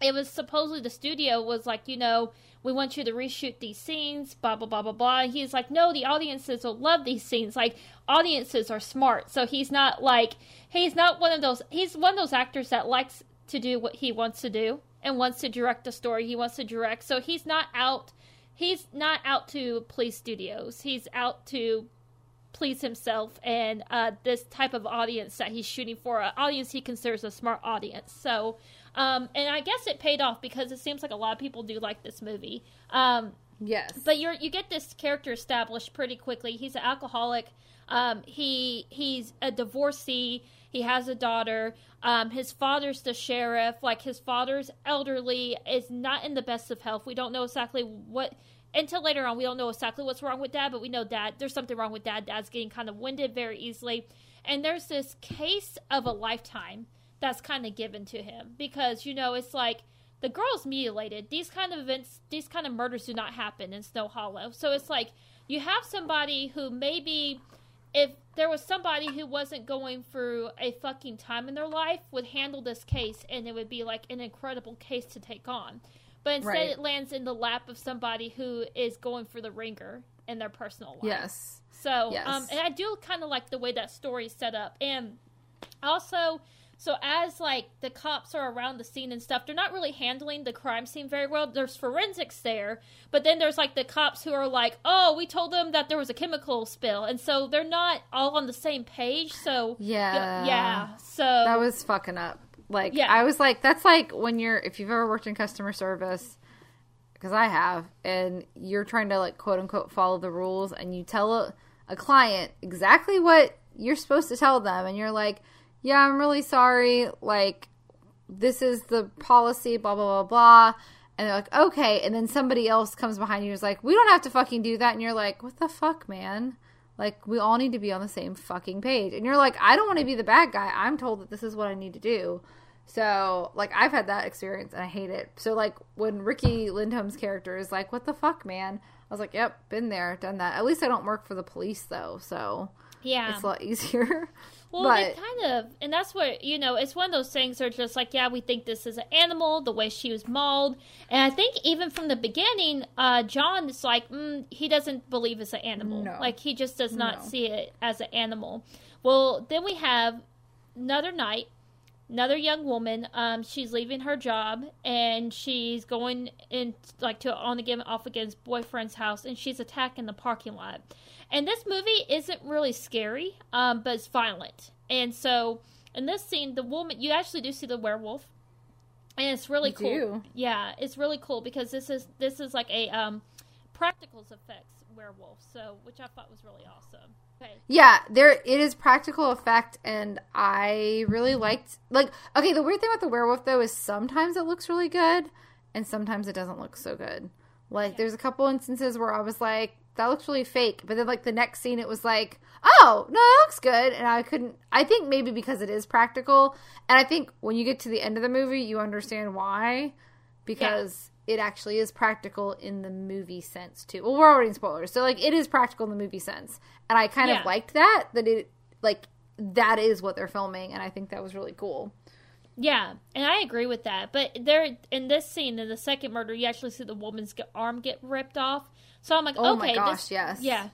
it was supposedly the studio was like, you know, we want you to reshoot these scenes, blah blah blah blah blah. And he's like, no, the audiences will love these scenes. Like audiences are smart, so he's not like he's not one of those. He's one of those actors that likes to do what he wants to do and wants to direct a story he wants to direct. So he's not out. He's not out to please studios. He's out to please himself and uh, this type of audience that he's shooting for, an audience he considers a smart audience. So, um, and I guess it paid off because it seems like a lot of people do like this movie. Um, Yes. but you're you get this character established pretty quickly. He's an alcoholic. Um, he he's a divorcee. He has a daughter. Um, his father's the sheriff. Like his father's elderly, is not in the best of health. We don't know exactly what until later on. We don't know exactly what's wrong with dad, but we know dad. There's something wrong with dad. Dad's getting kind of winded very easily, and there's this case of a lifetime that's kind of given to him because you know it's like the girl's mutilated. These kind of events, these kind of murders do not happen in Snow Hollow. So it's like you have somebody who maybe, if there was somebody who wasn't going through a fucking time in their life, would handle this case and it would be like an incredible case to take on. But instead, Right. it lands in the lap of somebody who is going for the ringer in their personal life. yes. So, Yes. um, and I do kind of like the way that story is set up, and also, so as like the cops are around the scene and stuff, they're not really handling the crime scene very well. There's forensics there, but then there's like the cops who are like, "Oh, we told them that there was a chemical spill," and so they're not all on the same page. So, Yeah. yeah. So That was fucking up. Like Yeah. I was like, that's like when you're if you've ever worked in customer service, because I have, and you're trying to like quote unquote follow the rules, and you tell a, a client exactly what you're supposed to tell them, and you're like, yeah, I'm really sorry, like this is the policy, blah blah blah blah. And they're like, okay. And then somebody else comes behind you and is like, we don't have to fucking do that. And you're like, what the fuck, man? Like, we all need to be on the same fucking page. And you're like, I don't want to be the bad guy. I'm told that this is what I need to do. So, like, I've had that experience and I hate it. So, like, when Riki Lindhome's character is like, what the fuck, man? I was like, yep, been there, done that. At least I don't work for the police, though. So, Yeah. it's a lot easier. Well, but they kind of, and that's what you know. It's one of those things that are just like, yeah, we think this is an animal, the way she was mauled, and I think even from the beginning, uh, John is like, mm, he doesn't believe it's an animal. No. Like he just does not No. see it as an animal. Well, then we have another night, another young woman. Um, she's leaving her job and she's going in like to on again off against boyfriend's house, and she's attacked in the parking lot. And this movie isn't really scary, um, but it's violent. And so in this scene, the woman you actually do see the werewolf, and it's really You cool. do? Yeah, it's really cool because this is this is like a um, practicals effects werewolf, so which I thought was really awesome. Okay. Yeah, there it is practical effect, and I really liked like okay. The weird thing about the werewolf though is sometimes it looks really good, and sometimes it doesn't look so good. Like there's a couple instances where I was like, that looks really fake, but then like the next scene it was like, oh no, that looks good, and I couldn't. I think maybe because it is practical, and I think when you get to the end of the movie, you understand why because it actually is practical in the movie sense too. Well, we're already in spoilers, so like it is practical in the movie sense, and I kind Yeah. of liked that that it like that is what they're filming, and I think that was really cool. Yeah, and I agree with that. But there, in this scene, in the second murder, you actually see the woman's arm get ripped off. So I'm like, Oh my okay, gosh, this, yes. yeah.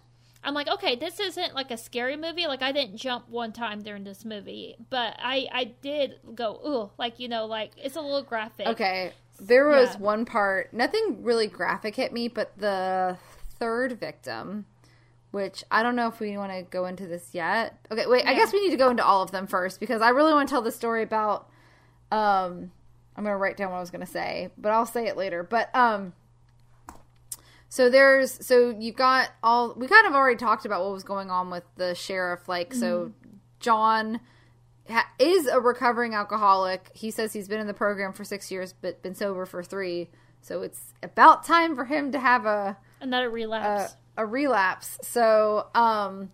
I'm like, okay, this isn't like a scary movie. Like I didn't jump one time during this movie, but I I did go, ooh, like you know, like it's a little graphic. Okay, there was Yeah. one part, nothing really graphic hit me, but the third victim. Which I don't know if we want to go into this yet. Okay, wait. I guess we need to go into all of them first because I really want to tell the story about um I'm gonna write down what I was gonna say, but I'll say it later. But um so there's so you got all we kind of already talked about what was going on with the sheriff. Like so, John ha- is a recovering alcoholic. He says he's been in the program for six years, but been sober for three. So it's about time for him to have a Another a, relapse. a relapse. So, um,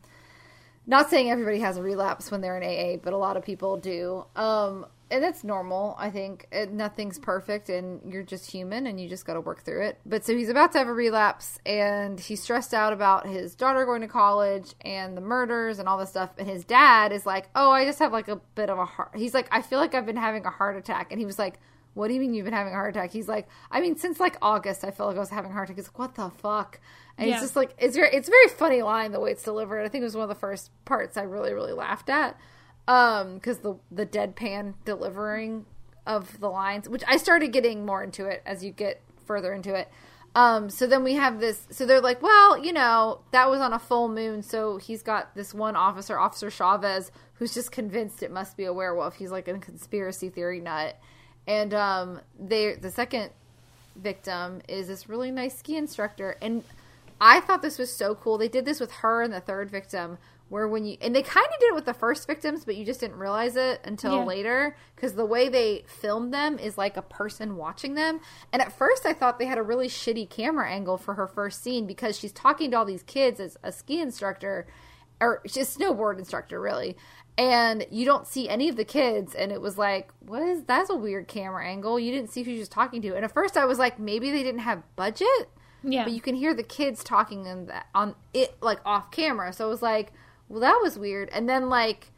not saying everybody has a relapse when they're in AA, but a lot of people do. Um, and that's normal. I think it, nothing's perfect, and you're just human, and you just got to work through it. But so he's about to have a relapse, and he's stressed out about his daughter going to college and the murders and all this stuff. And his dad is like, "Oh, I just have like a bit of a heart." He's like, "I feel like I've been having a heart attack," and he was like. What do you mean you've been having a heart attack? He's like, I mean, since like August, I feel like I was having a heart attack. He's like, what the fuck? And Yeah. it's just like it's very it's a very funny line the way it's delivered. I think it was one of the first parts I really really laughed at um because the the deadpan delivering of the lines, which I started getting more into it as you get further into it. Um, so then we have this. So they're like, well, you know, that was on a full moon. So he's got this one officer, Officer Chavez, who's just convinced it must be a werewolf. He's like a conspiracy theory nut. And um, they the second victim is this really nice ski instructor and i thought this was so cool they did this with her and the third victim where when you and they kind of did it with the first victims but you just didn't realize it until Yeah. later because the way they filmed them is like a person watching them. And at first i thought they had a really shitty camera angle for her first scene because she's talking to all these kids as a ski instructor or she's a snowboard instructor really. And you don't see any of the kids and it was like what is that's a weird camera angle. You didn't see who she was talking to. And at first i was like maybe they didn't have budget? Yeah. but you can hear the kids talking in that on it like off camera. So it was like well that was weird. And then like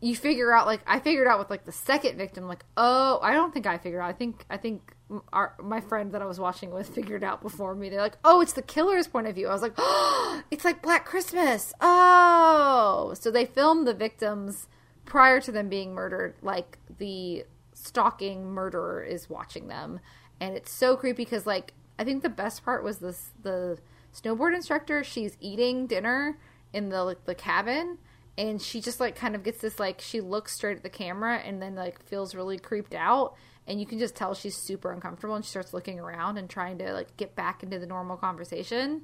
you figure out like i figured out with like the second victim like oh i don't think i figured out. I think i think our my friend that i was watching with figured out before me. They're like oh it's the killer's point of view. I was like oh it's like black christmas. Oh. So they filmed the victims prior to them being murdered like the stalking murderer is watching them. And it's so creepy because like i think the best part was this the snowboard instructor she's eating dinner in the like, the cabin and she just like kind of gets this like she looks straight at the camera and then like feels really creeped out and you can just tell she's super uncomfortable and she starts looking around and trying to like get back into the normal conversation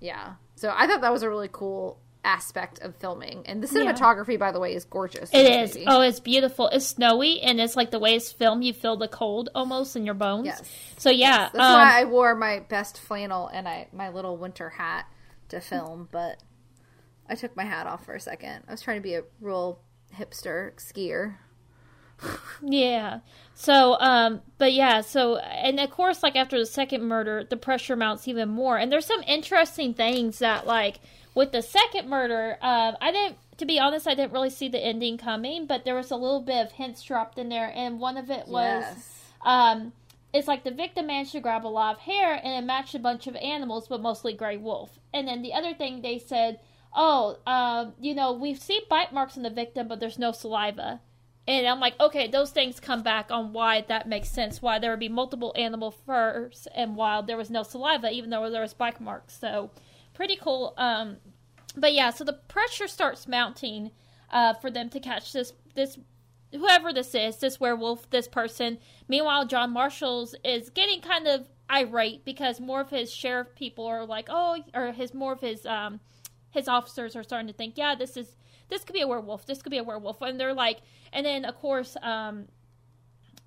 yeah so i thought that was a really cool aspect of filming and the cinematography by the way is gorgeous It is. movie. Oh, it's beautiful. It's snowy, and it's like the way it's filmed. You feel the cold almost in your bones. Yes. So yeah, That's um, why I wore my best flannel and I my little winter hat to film, but I took my hat off for a second. I was trying to be a real hipster skier. Yeah. So, um, but yeah, so, and of course, like after the second murder, the pressure mounts even more. And there's some interesting things that, like, with the second murder, um, I didn't. To be honest, I didn't really see the ending coming, but there was a little bit of hints dropped in there, and one of it was, Yes. um, it's like the victim managed to grab a lot of hair and it matched a bunch of animals, but mostly gray wolf. And then the other thing they said, oh, um, you know, we see bite marks on the victim, but there's no saliva. And I'm like, okay, those things come back on why that makes sense. Why there would be multiple animal furs and why there was no saliva, even though there was bite marks. So, pretty cool. Um, but yeah, so the pressure starts mounting uh, for them to catch this this whoever this is, this werewolf, this person. Meanwhile, John Marshall's is getting kind of irate because more of his sheriff people are like, oh, or his more of his um his officers are starting to think, yeah, this is this could be a werewolf. This could be a werewolf, and they're like, and then of course, um,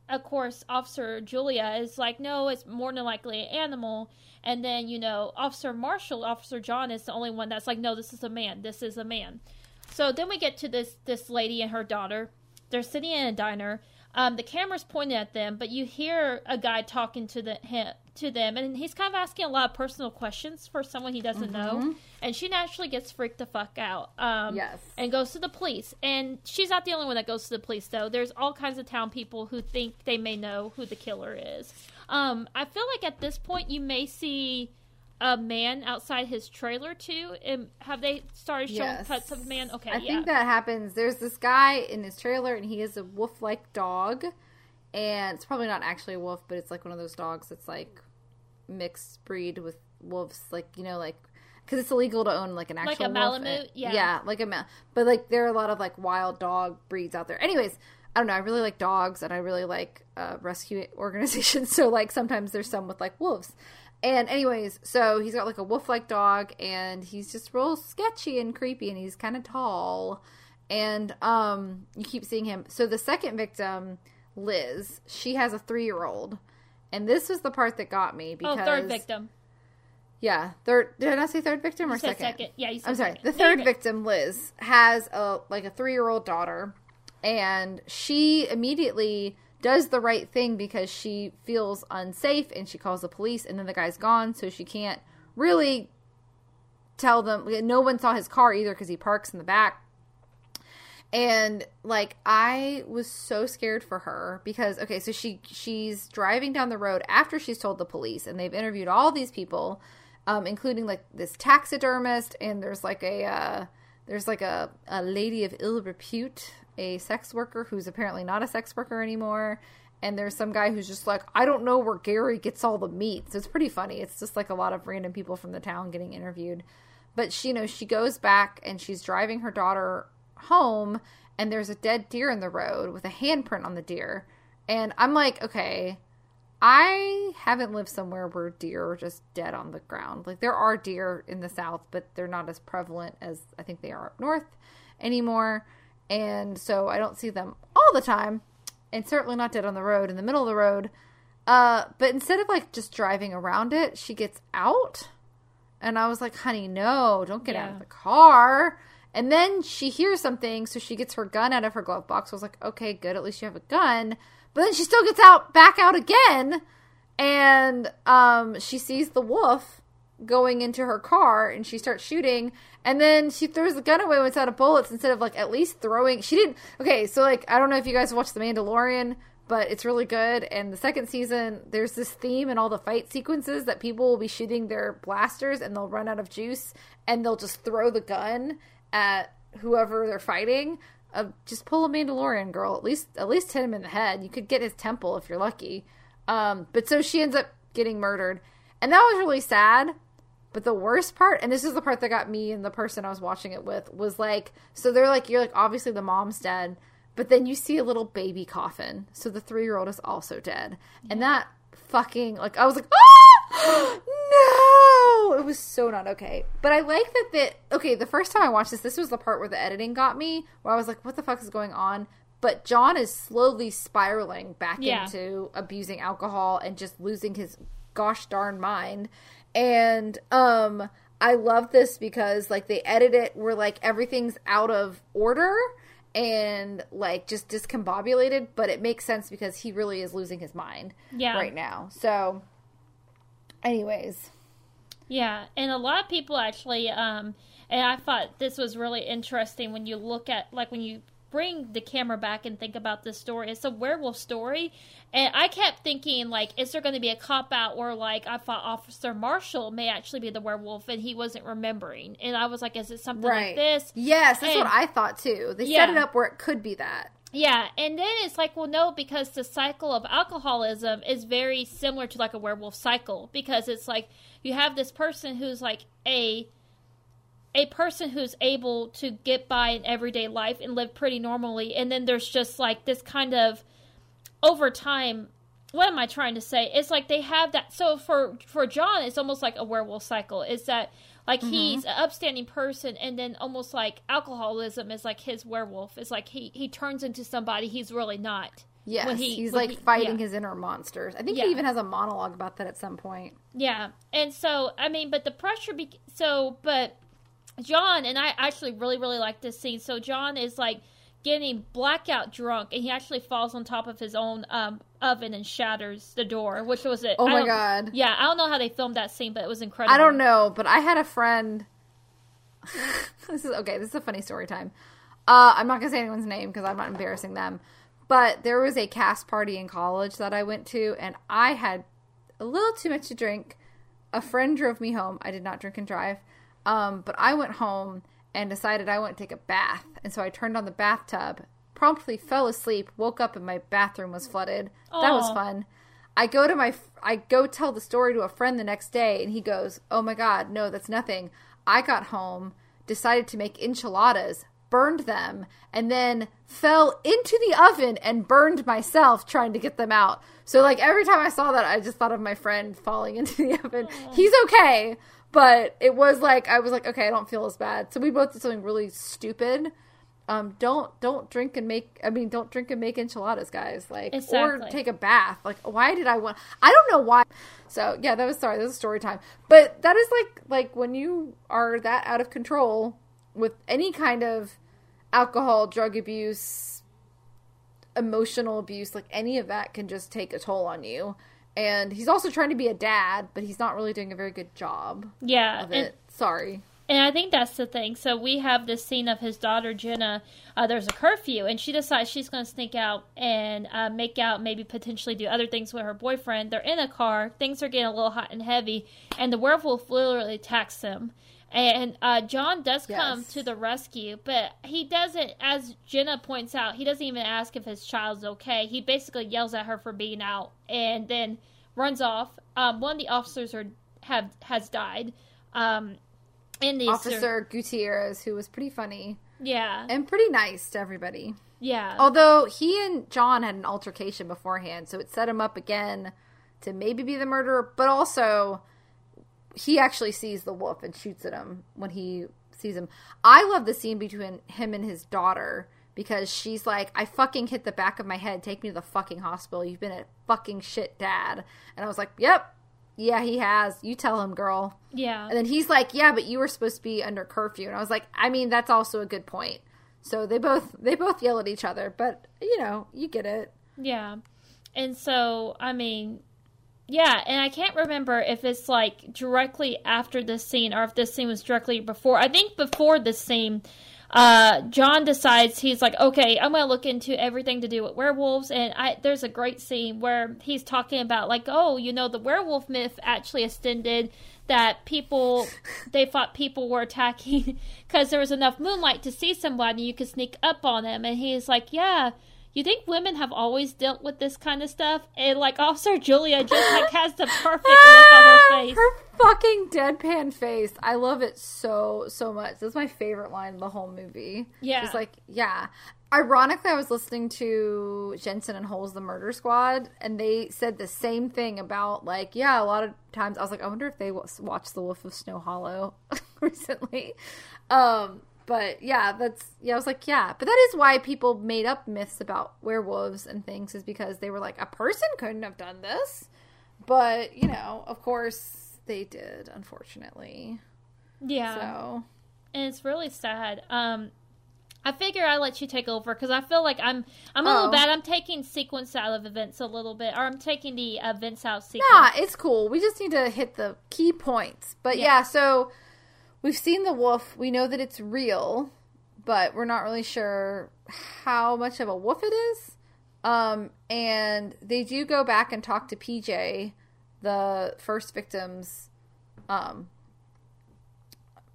of course, Officer Julia is like, no, it's more than likely an animal. And then you know, Officer Marshall, Officer John is the only one that's like, no, this is a man. This is a man. So then we get to this this lady and her daughter. They're sitting in a diner. Um, the camera's pointed at them, but you hear a guy talking to the him, to them, and he's kind of asking a lot of personal questions for someone he doesn't know. And she naturally gets freaked the fuck out. Um, Yes. and goes to the police. And she's not the only one that goes to the police, though. There's all kinds of town people who think they may know who the killer is. Um, I feel like at this point you may see a man outside his trailer too. And have they started showing Yes. cuts of the man? Okay, I yeah. think that happens. There's this guy in his trailer, and he is a wolf-like dog, and it's probably not actually a wolf, but it's like one of those dogs that's like mixed breed with wolves, like you know, like because it's illegal to own like an Like actual a wolf. Malamute? Yeah. yeah, like a mal. But like there are a lot of like wild dog breeds out there. Anyways. I don't know. I really like dogs, and I really like uh, rescue organizations. So, like, sometimes there's some with like wolves. And anyways, so he's got like a wolf-like dog, and he's just real sketchy and creepy, and he's kind of tall. And um, you keep seeing him. So the second victim, Liz, she has a three-year-old, and this was the part that got me because oh, third victim. Yeah, third. Did I not say third victim or second? second. Yeah, you said I'm sorry. second. The third good. victim, Liz, has a like a three year old daughter, and she immediately does the right thing because she feels unsafe and she calls the police, and then the guy's gone, so she can't really tell them. No one saw his car either because he parks in the back. And like I was so scared for her because okay, so she she's driving down the road after she's told the police and they've interviewed all these people, um, including like this taxidermist and there's like a uh, there's like a, a lady of ill repute, a sex worker who's apparently not a sex worker anymore. And there's some guy who's just like, I don't know where Gary gets all the meat. So it's pretty funny. It's just like a lot of random people from the town getting interviewed. But she, you know, she goes back and she's driving her daughter home, and there's a dead deer in the road with a handprint on the deer. And I'm like, okay, I haven't lived somewhere where deer are just dead on the ground. Like there are deer in the south, but they're not as prevalent as I think they are up north anymore. And so I don't see them all the time, and certainly not dead on the road in the middle of the road. Uh, but instead of like just driving around it, she gets out. And I was like, honey, no, don't get out of the car. And then she hears something, so she gets her gun out of her glove box. I was like, okay, good, at least you have a gun. But then she still gets out, back out again, and um, she sees the wolf going into her car, and she starts shooting. And then she throws the gun away when it's out of bullets instead of like at least throwing. She didn't. Okay, so like I don't know if you guys watched The Mandalorian, but it's really good. And the second season, there's this theme in all the fight sequences that people will be shooting their blasters and they'll run out of juice and they'll just throw the gun at whoever they're fighting. Uh, just pull a Mandalorian girl. At least, at least hit him in the head. You could get his temple if you're lucky. Um, but so she ends up getting murdered, and that was really sad. But the worst part, and this is the part that got me and the person I was watching it with, was like, so they're like, you're like, obviously the mom's dead, but then you see a little baby coffin. So the three year old is also dead. And that fucking, like, I was like, ah! No! It was so not okay. But I like that the, okay, the first time I watched this, this was the part where the editing got me, where I was like, what the fuck is going on? But John is slowly spiraling back Yeah. into abusing alcohol and just losing his gosh darn mind. And um I love this because like they edit it where like everything's out of order and like just discombobulated, but it makes sense because he really is losing his mind Yeah. right now. So anyways, Yeah, and a lot of people actually, um, and I thought this was really interesting when you look at, like, when you bring the camera back and think about this story. It's a werewolf story, and I kept thinking, like, is there going to be a cop out where, like, I thought Officer Marshall may actually be the werewolf and he wasn't remembering, and I was like, is it something Right. like this? Yes, that's And- what I thought too. They Yeah. set it up where it could be that. Yeah, and then it's like, well, no, because the cycle of alcoholism is very similar to like a werewolf cycle because it's like you have this person who's like a a person who's able to get by in everyday life and live pretty normally, and then there's just like this kind of over time. What am I trying to say? It's like they have that. So for for John, it's almost like a werewolf cycle. Is that like mm-hmm. he's an upstanding person, and then almost like alcoholism is like his werewolf. It's like he he turns into somebody he's really not. Yes, When he- he's when like he- fighting yeah. his inner monsters. I think Yeah. he even has a monologue about that at some point. Yeah, and so I mean, but the pressure. Be- so, but John and I actually really really like this scene. So John is like getting blackout drunk, and he actually falls on top of his own um, oven and shatters the door, which was it. Oh my god. Yeah, I don't know how they filmed that scene, but it was incredible. I don't know, but I had a friend. this is okay. This is a funny story time. Uh, I'm not gonna say anyone's name because I'm not embarrassing them. But there was a cast party in college that I went to, and I had a little too much to drink. A friend drove me home. I did not drink and drive, um, but I went home and decided I went to take a bath, and so I turned on the bathtub. Promptly fell asleep. Woke up and my bathroom was flooded. That was fun. I go to my I go tell the story to a friend the next day and he goes, "Oh my god, no, that's nothing. I got home, decided to make enchiladas, burned them, and then fell into the oven and burned myself trying to get them out." So like every time I saw that, I just thought of my friend falling into the oven. He's okay, but it was like I was like, "Okay, I don't feel as bad." So we both did something really stupid. Um, don't don't drink and make. I mean, don't drink and make enchiladas, guys. Like, or take a bath. Like, why did I want? I don't know why. So yeah, that was sorry. That was story time. But that is like like when you are that out of control with any kind of alcohol, drug abuse, emotional abuse, like any of that can just take a toll on you. And he's also trying to be a dad, but he's not really doing a very good job Yeah, of and, it. Sorry. and I think that's the thing. So we have this scene of his daughter Jenna. Uh, there's a curfew, and she decides she's going to sneak out and uh, make out, maybe potentially do other things with her boyfriend. They're in a car. Things are getting a little hot and heavy, and the werewolf literally attacks them. And uh, John does come to the rescue, but he doesn't, as Jenna points out, he doesn't even ask if his child's okay. He basically yells at her for being out, and then runs off. Um, one of the officers are have has died. Um, in the Officer Gutierrez, who was pretty funny yeah, and pretty nice to everybody. yeah, Although he and John had an altercation beforehand, so it set him up again to maybe be the murderer, but also he actually sees the wolf and shoots at him when he sees him. I love the scene between him and his daughter because she's like, I fucking hit the back of my head. Take me to the fucking hospital. You've been a fucking shit dad. And I was like, yep. Yeah, he has. You tell him, girl. yeah. And then he's like, "Yeah, but you were supposed to be under curfew." And I was like, "I mean, that's also a good point." So they both they both yell at each other, but you know, you get it. Yeah. And so, I mean, yeah, and I can't remember if it's like directly after this scene or if this scene was directly before. I think before this scene, uh, John decides he's like, okay, I'm gonna look into everything to do with werewolves, and I there's a great scene where he's talking about like, oh, you know, the werewolf myth actually extended that people they thought people were attacking because there was enough moonlight to see somebody you could sneak up on them, and he's like, yeah. You think women have always dealt with this kind of stuff? And like Officer Julia just like has the perfect look on her face. Her fucking deadpan face. I love it so so much. That's my favorite line of the whole movie. Yeah. Just like, yeah. Ironically, I was listening to Jensen and Holes the Murder Squad, and they said the same thing about like, yeah, a lot of times I was like, I wonder if they watched The Wolf of Snow Hollow recently. Um, but yeah, that's yeah. I was like, yeah, but that is why people made up myths about werewolves and things, is because they were like, a person couldn't have done this, but you know, of course they did, unfortunately. Yeah. So and it's really sad. Um, I figure I let you take over because I feel like I'm I'm a Oh. little bad. I'm taking sequence out of events a little bit, or I'm taking the events out sequence. Nah, it's cool. We just need to hit the key points. But yeah. Yeah. so we've seen the wolf. We know that it's real, but we're not really sure how much of a wolf it is. Um, and they do go back and talk to PJ, the first victim's, um,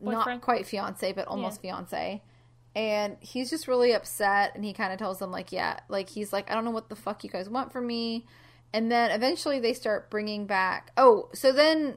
not quite fiance, but almost fiance. And he's just really upset, and he kind of tells them like, yeah, like he's like, I don't know what the fuck you guys want from me. And then eventually they start bringing back. Oh, so then,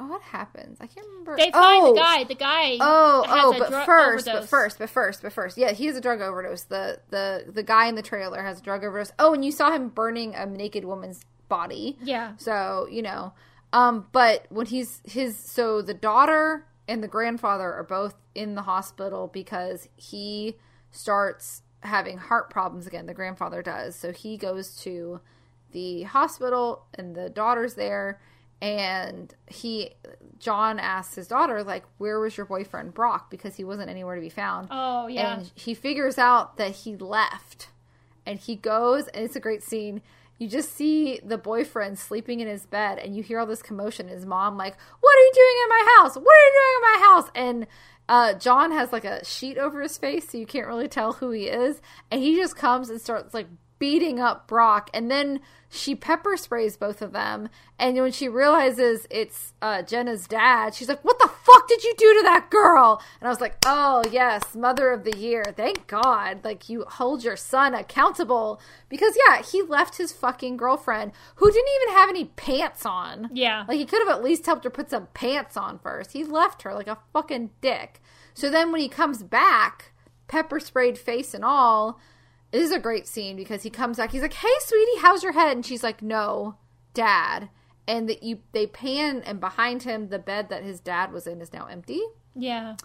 oh, what happens? I can't remember. They find oh, the guy. The guy. Oh, oh, but first, but first, but first, but first. Yeah, he has a drug overdose. The the the guy in the trailer has a drug overdose. Oh, and you saw him burning a naked woman's body. Yeah. So, you know, um but when he's his so the daughter and the grandfather are both in the hospital because he starts having heart problems again. The grandfather does. So he goes to the hospital and the daughter's there and he John asks his daughter like where was your boyfriend Brock because he wasn't anywhere to be found. Oh yeah. And he figures out that he left. And he goes, and it's a great scene. You just see the boyfriend sleeping in his bed, and you hear all this commotion. His mom, like, What are you doing in my house? What are you doing in my house? And uh, John has like a sheet over his face, so you can't really tell who he is. And he just comes and starts like beating up Brock. And then she pepper sprays both of them. And when she realizes it's uh, Jenna's dad, she's like, What the fuck did you do to that girl? And I was like, Oh, yes, mother of the year. Thank God. Like, you hold your son accountable. Because, yeah, he left his fucking girlfriend who didn't even have any pants on. Yeah. Like, he could have at least helped her put some pants on first. He left her like a fucking dick. So then when he comes back, pepper sprayed face and all, this is a great scene because he comes back. He's like, "Hey, sweetie, how's your head?" And she's like, "No, dad." And that you they pan and behind him the bed that his dad was in is now empty. yeah.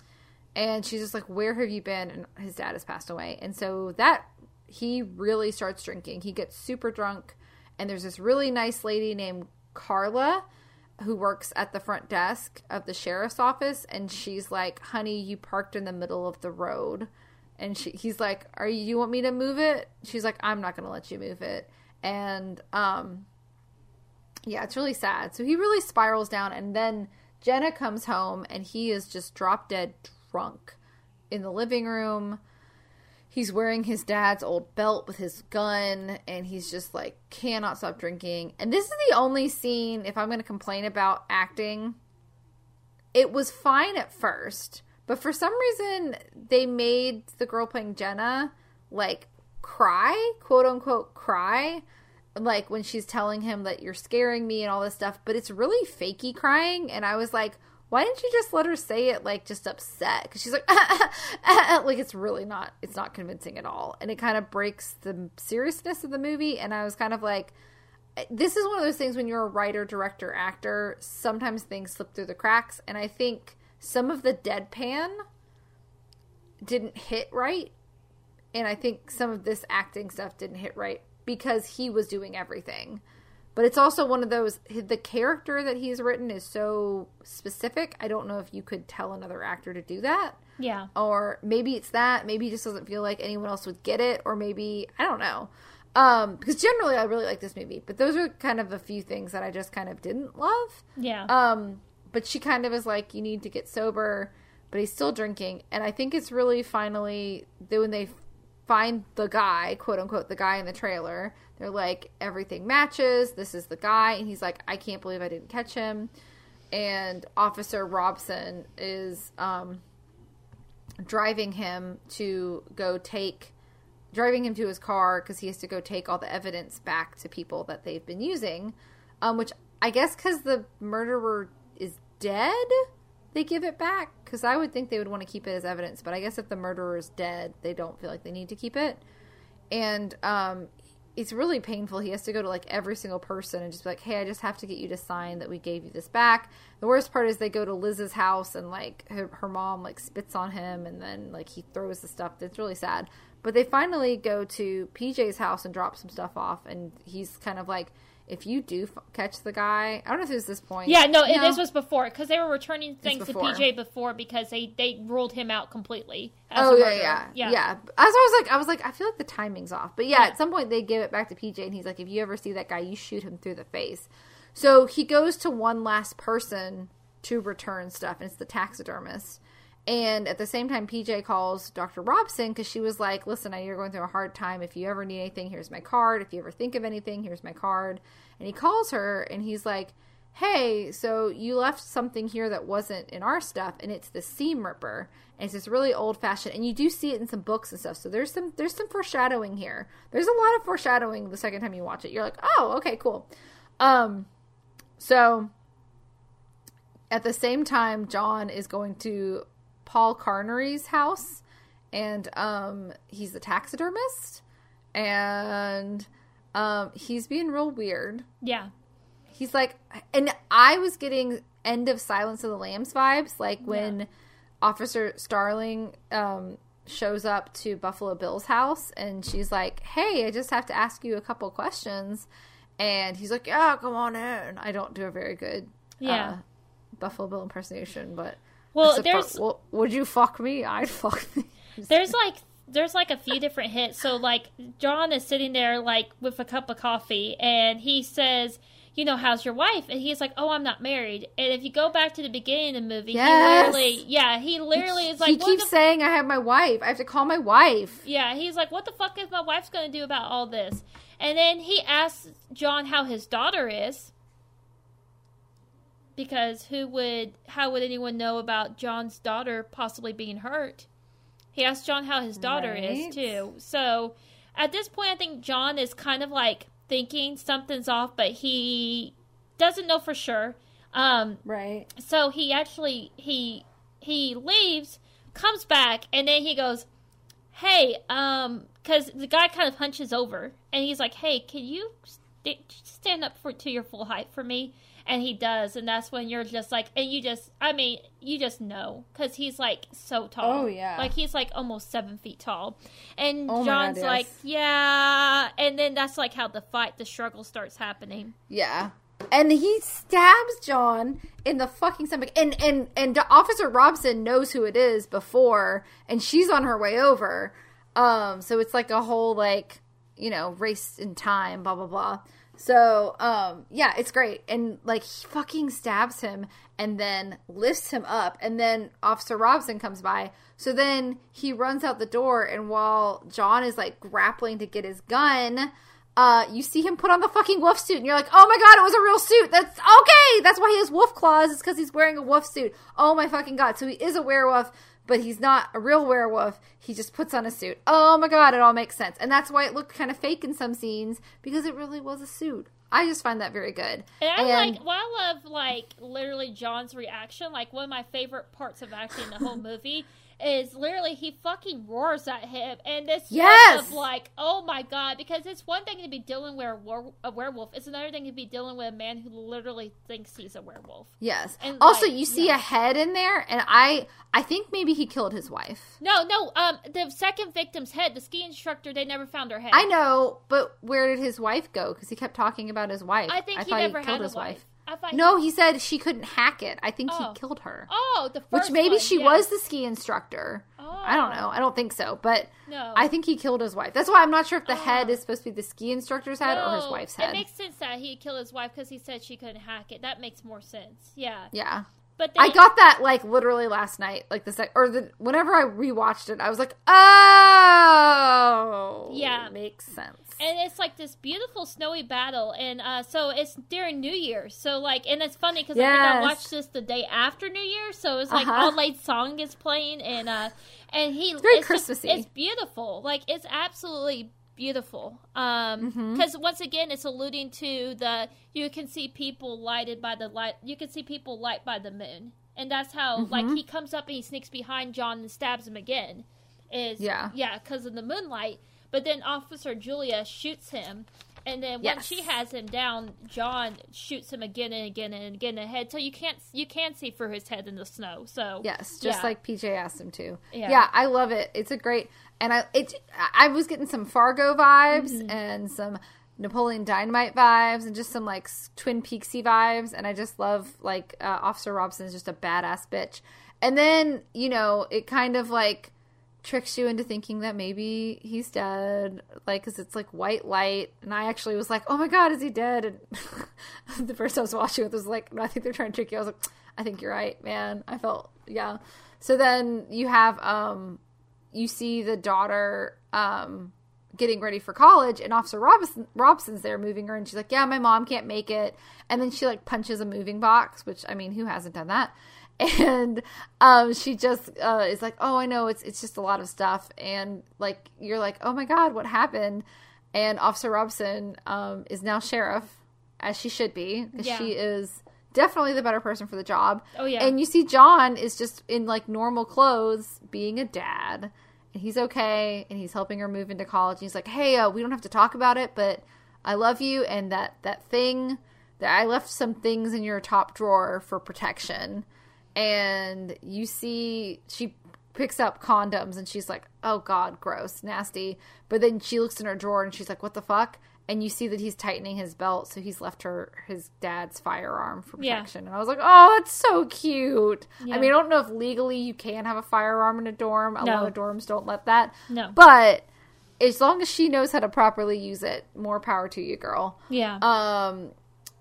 And she's just like, "Where have you been?" And his dad has passed away. And so that he really starts drinking. He gets super drunk, and there's this really nice lady named Carla who works at the front desk of the sheriff's office and she's like, "Honey, you parked in the middle of the road." And she he's like, "Are you, you want me to move it?" She's like, "I'm not going to let you move it." And um yeah, it's really sad. So he really spirals down and then Jenna comes home and he is just drop dead drunk in the living room. He's wearing his dad's old belt with his gun and he's just like cannot stop drinking. And this is the only scene if I'm going to complain about acting it was fine at first, but for some reason they made the girl playing Jenna like cry, quote unquote cry, like when she's telling him that you're scaring me and all this stuff, but it's really fakey crying and I was like why didn't you just let her say it like just upset? Because she's like, like it's really not, it's not convincing at all, and it kind of breaks the seriousness of the movie. And I was kind of like, this is one of those things when you're a writer, director, actor, sometimes things slip through the cracks. And I think some of the deadpan didn't hit right. And I think some of this acting stuff didn't hit right because he was doing everything. But it's also one of those, the character that he's written is so specific. I don't know if you could tell another actor to do that Yeah. or maybe it's that maybe he just doesn't feel like anyone else would get it or maybe i don't know um because generally i really like this movie but those are kind of a few things that i just kind of didn't love Yeah. um but she kind of is like you need to get sober but he's still drinking. And i think it's really finally when they find the guy quote unquote the guy in the trailer they're like everything matches. This is the guy. And he's like i can't believe i didn't catch him. And officer robson is um driving him to go take driving him to his car because he has to go take all the evidence back to people that they've been using um, which i guess because the murderer dead they give it back because i would think they would want to keep it as evidence but i guess if the murderer is dead they don't feel like they need to keep it and um, it's really painful. He has to go to like every single person and just be like, "Hey, I just have to get you to sign that we gave you this back." The worst part is they go to Liz's house and like her, her mom like spits on him and then like he throws the stuff. It's really sad. But they finally go to PJ's house and drop some stuff off, and he's kind of like, if you do f- catch the guy, I don't know if it was this point. Yeah, no, it, this was before because they were returning things to. PJ before because they they ruled him out completely. Oh yeah, yeah, yeah, yeah. As I was like, I was like, I feel like the timing's off. But yeah, Yeah. at some point they give it back to PJ, and he's like, if you ever see that guy, you shoot him through the face. So he goes to one last person to return stuff, and it's the taxidermist. And at the same time, PJ calls Dr. Robson because she was like, listen, I know you're going through a hard time. If you ever need anything, here's my card. If you ever think of anything, here's my card. And he calls her, and he's like, hey, so you left something here that wasn't in our stuff, and it's the seam ripper. And it's this really old fashioned, and you do see it in some books and stuff. So there's some there's some foreshadowing here. There's a lot of foreshadowing the second time you watch it. You're like, oh, okay, cool. Um, so at the same time, John is going to Paul Carnery's house, and um, he's a taxidermist, and um, he's being real weird. yeah. He's like, and I was getting end of Silence of the Lambs vibes, like when Officer Starling um, shows up to Buffalo Bill's house, and she's like, "Hey, I just have to ask you a couple questions," and he's like, "Yeah, come on in." I don't do a very good, Yeah. uh, Buffalo Bill impersonation, but Well, suppose- there's well, would you fuck me? I'd fuck me. there's like there's like a few different hits. So like John is sitting there like with a cup of coffee and he says, you know, how's your wife? And he's like, oh, I'm not married. And if you go back to the beginning of the movie, Yes. he literally, yeah, he literally is like, he keeps saying, "I have my wife. I have to call my wife." Yeah, he's like, "What the fuck is my wife's going to do about all this?" And then he asks John how his daughter is, because who would, how would anyone know about John's daughter possibly being hurt? He asks John how his daughter Right. is too. So at this point, I think John is kind of like thinking something's off, but he doesn't know for sure. Um, Right. so he actually he he leaves comes back and then he goes hey um because the guy kind of hunches over and he's like hey can you st- stand up for to your full height for me and he does and that's when you're just like and you just i mean you just know because he's like so tall Oh, yeah. like he's like almost seven feet tall and Oh my God, john's yes. like yeah and then that's like how the fight the struggle starts happening Yeah. And he stabs John in the fucking stomach. And and and Officer Robson knows who it is before, and she's on her way over. Um, so it's like a whole like you know race in time, blah blah blah. So um, yeah, it's great. And like he fucking stabs him, and then lifts him up, and then Officer Robson comes by. So then he runs out the door, and while John is like grappling to get his gun uh, you see him put on the fucking wolf suit, and you're like, oh my god, it was a real suit. That's okay. That's why he has wolf claws. It's because he's wearing a wolf suit. Oh my fucking god. So he is a werewolf, but he's not a real werewolf. He just puts on a suit. Oh my god, it all makes sense. And that's why it looked kind of fake in some scenes because it really was a suit. I just find that very good. And I like, well, I love like literally John's reaction. Like one of my favorite parts of in the whole movie is literally he fucking roars at him, and this Yes! of like, oh my god, because it's one thing to be dealing with a, were- a werewolf, it's another thing to be dealing with a man who literally thinks he's a werewolf. yes. And, also, like, you see yeah. a head in there, and I I think maybe he killed his wife. No, no, um, the second victim's head, the ski instructor, they never found her head. I know, but where did his wife go? Because he kept talking about his wife. I think he thought never killed had his wife. I thought No, he said she couldn't hack it. I think Oh. he killed her. Oh, the Which maybe one, she yeah. was the ski instructor. I don't oh. know. I don't think so. But No. I think he killed his wife. That's why I'm not sure if the head oh. is supposed to be the ski instructor's head or his wife's head. It makes sense that he'd kill his wife because he said she couldn't hack it. That makes more sense. Yeah. yeah. But I got that like literally last night, like the sec or the whenever I rewatched it, I was like, oh, Yeah. makes sense. And it's like this beautiful snowy battle and uh so it's during new year's so like and it's funny because I, think I watched this the day after new year's so it's like Uh-huh. Auld Lang Syne is playing and uh and he very it's just- Christmassy. it's beautiful like it's absolutely beautiful um Mm-hmm. because once again it's alluding to the you can see people lighted by the light you can see people light by the moon and that's how like Mm-hmm. he comes up and he sneaks behind john and stabs him again is Yeah. yeah because of the moonlight but then officer julia shoots him and then once Yes. she has him down john shoots him again and again and again ahead so you can't you can see through his head in the snow so Yes, just yeah. like PJ asked him to. Yeah. Yeah. I love it. It's a great, and I it I was getting some Fargo vibes Mm-hmm. and some Napoleon Dynamite vibes and just some like Twin Peaksy vibes. And I just love like uh, Officer Robson is just a badass bitch. And then you know it kind of like tricks you into thinking that maybe he's dead, like because it's like white light. And I actually was like, oh my god, is he dead? And the person I was watching it was like, I think they're trying to trick you. I was like, I think you're right, man. I felt yeah. So then you have um you see the daughter um getting ready for college and officer robson robson's there moving her and she's like yeah my mom can't make it and then she like punches a moving box which i mean who hasn't done that and um she just uh is like oh i know it's it's just a lot of stuff and like you're like oh my god what happened and officer robson um is now sheriff as she should be Yeah. she is definitely the better person for the job Oh, yeah. and you see john is just in like normal clothes being a dad and he's okay and he's helping her move into college And he's like hey uh, we don't have to talk about it but i love you and that that thing that i left some things in your top drawer for protection and you see she picks up condoms and she's like oh god gross nasty but then she looks in her drawer and she's like what the fuck and you see that he's tightening his belt so he's left her his dad's firearm for Yeah. protection and i was like oh that's so cute Yeah. i mean i don't know if legally you can have a firearm in a dorm a No. lot of dorms don't let that No. but as long as she knows how to properly use it more power to you girl Yeah. um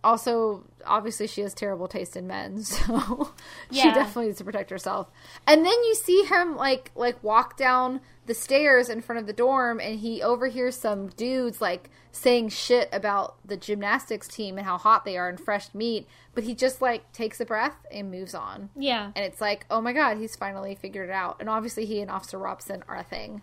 also obviously she has terrible taste in men so she definitely needs to protect herself. And then you see him like like walk down the stairs in front of the dorm and he overhears some dudes like saying shit about the gymnastics team and how hot they are and fresh meat but he just like takes a breath and moves on. Yeah. and it's like oh my god he's finally figured it out. And obviously he and officer robson are a thing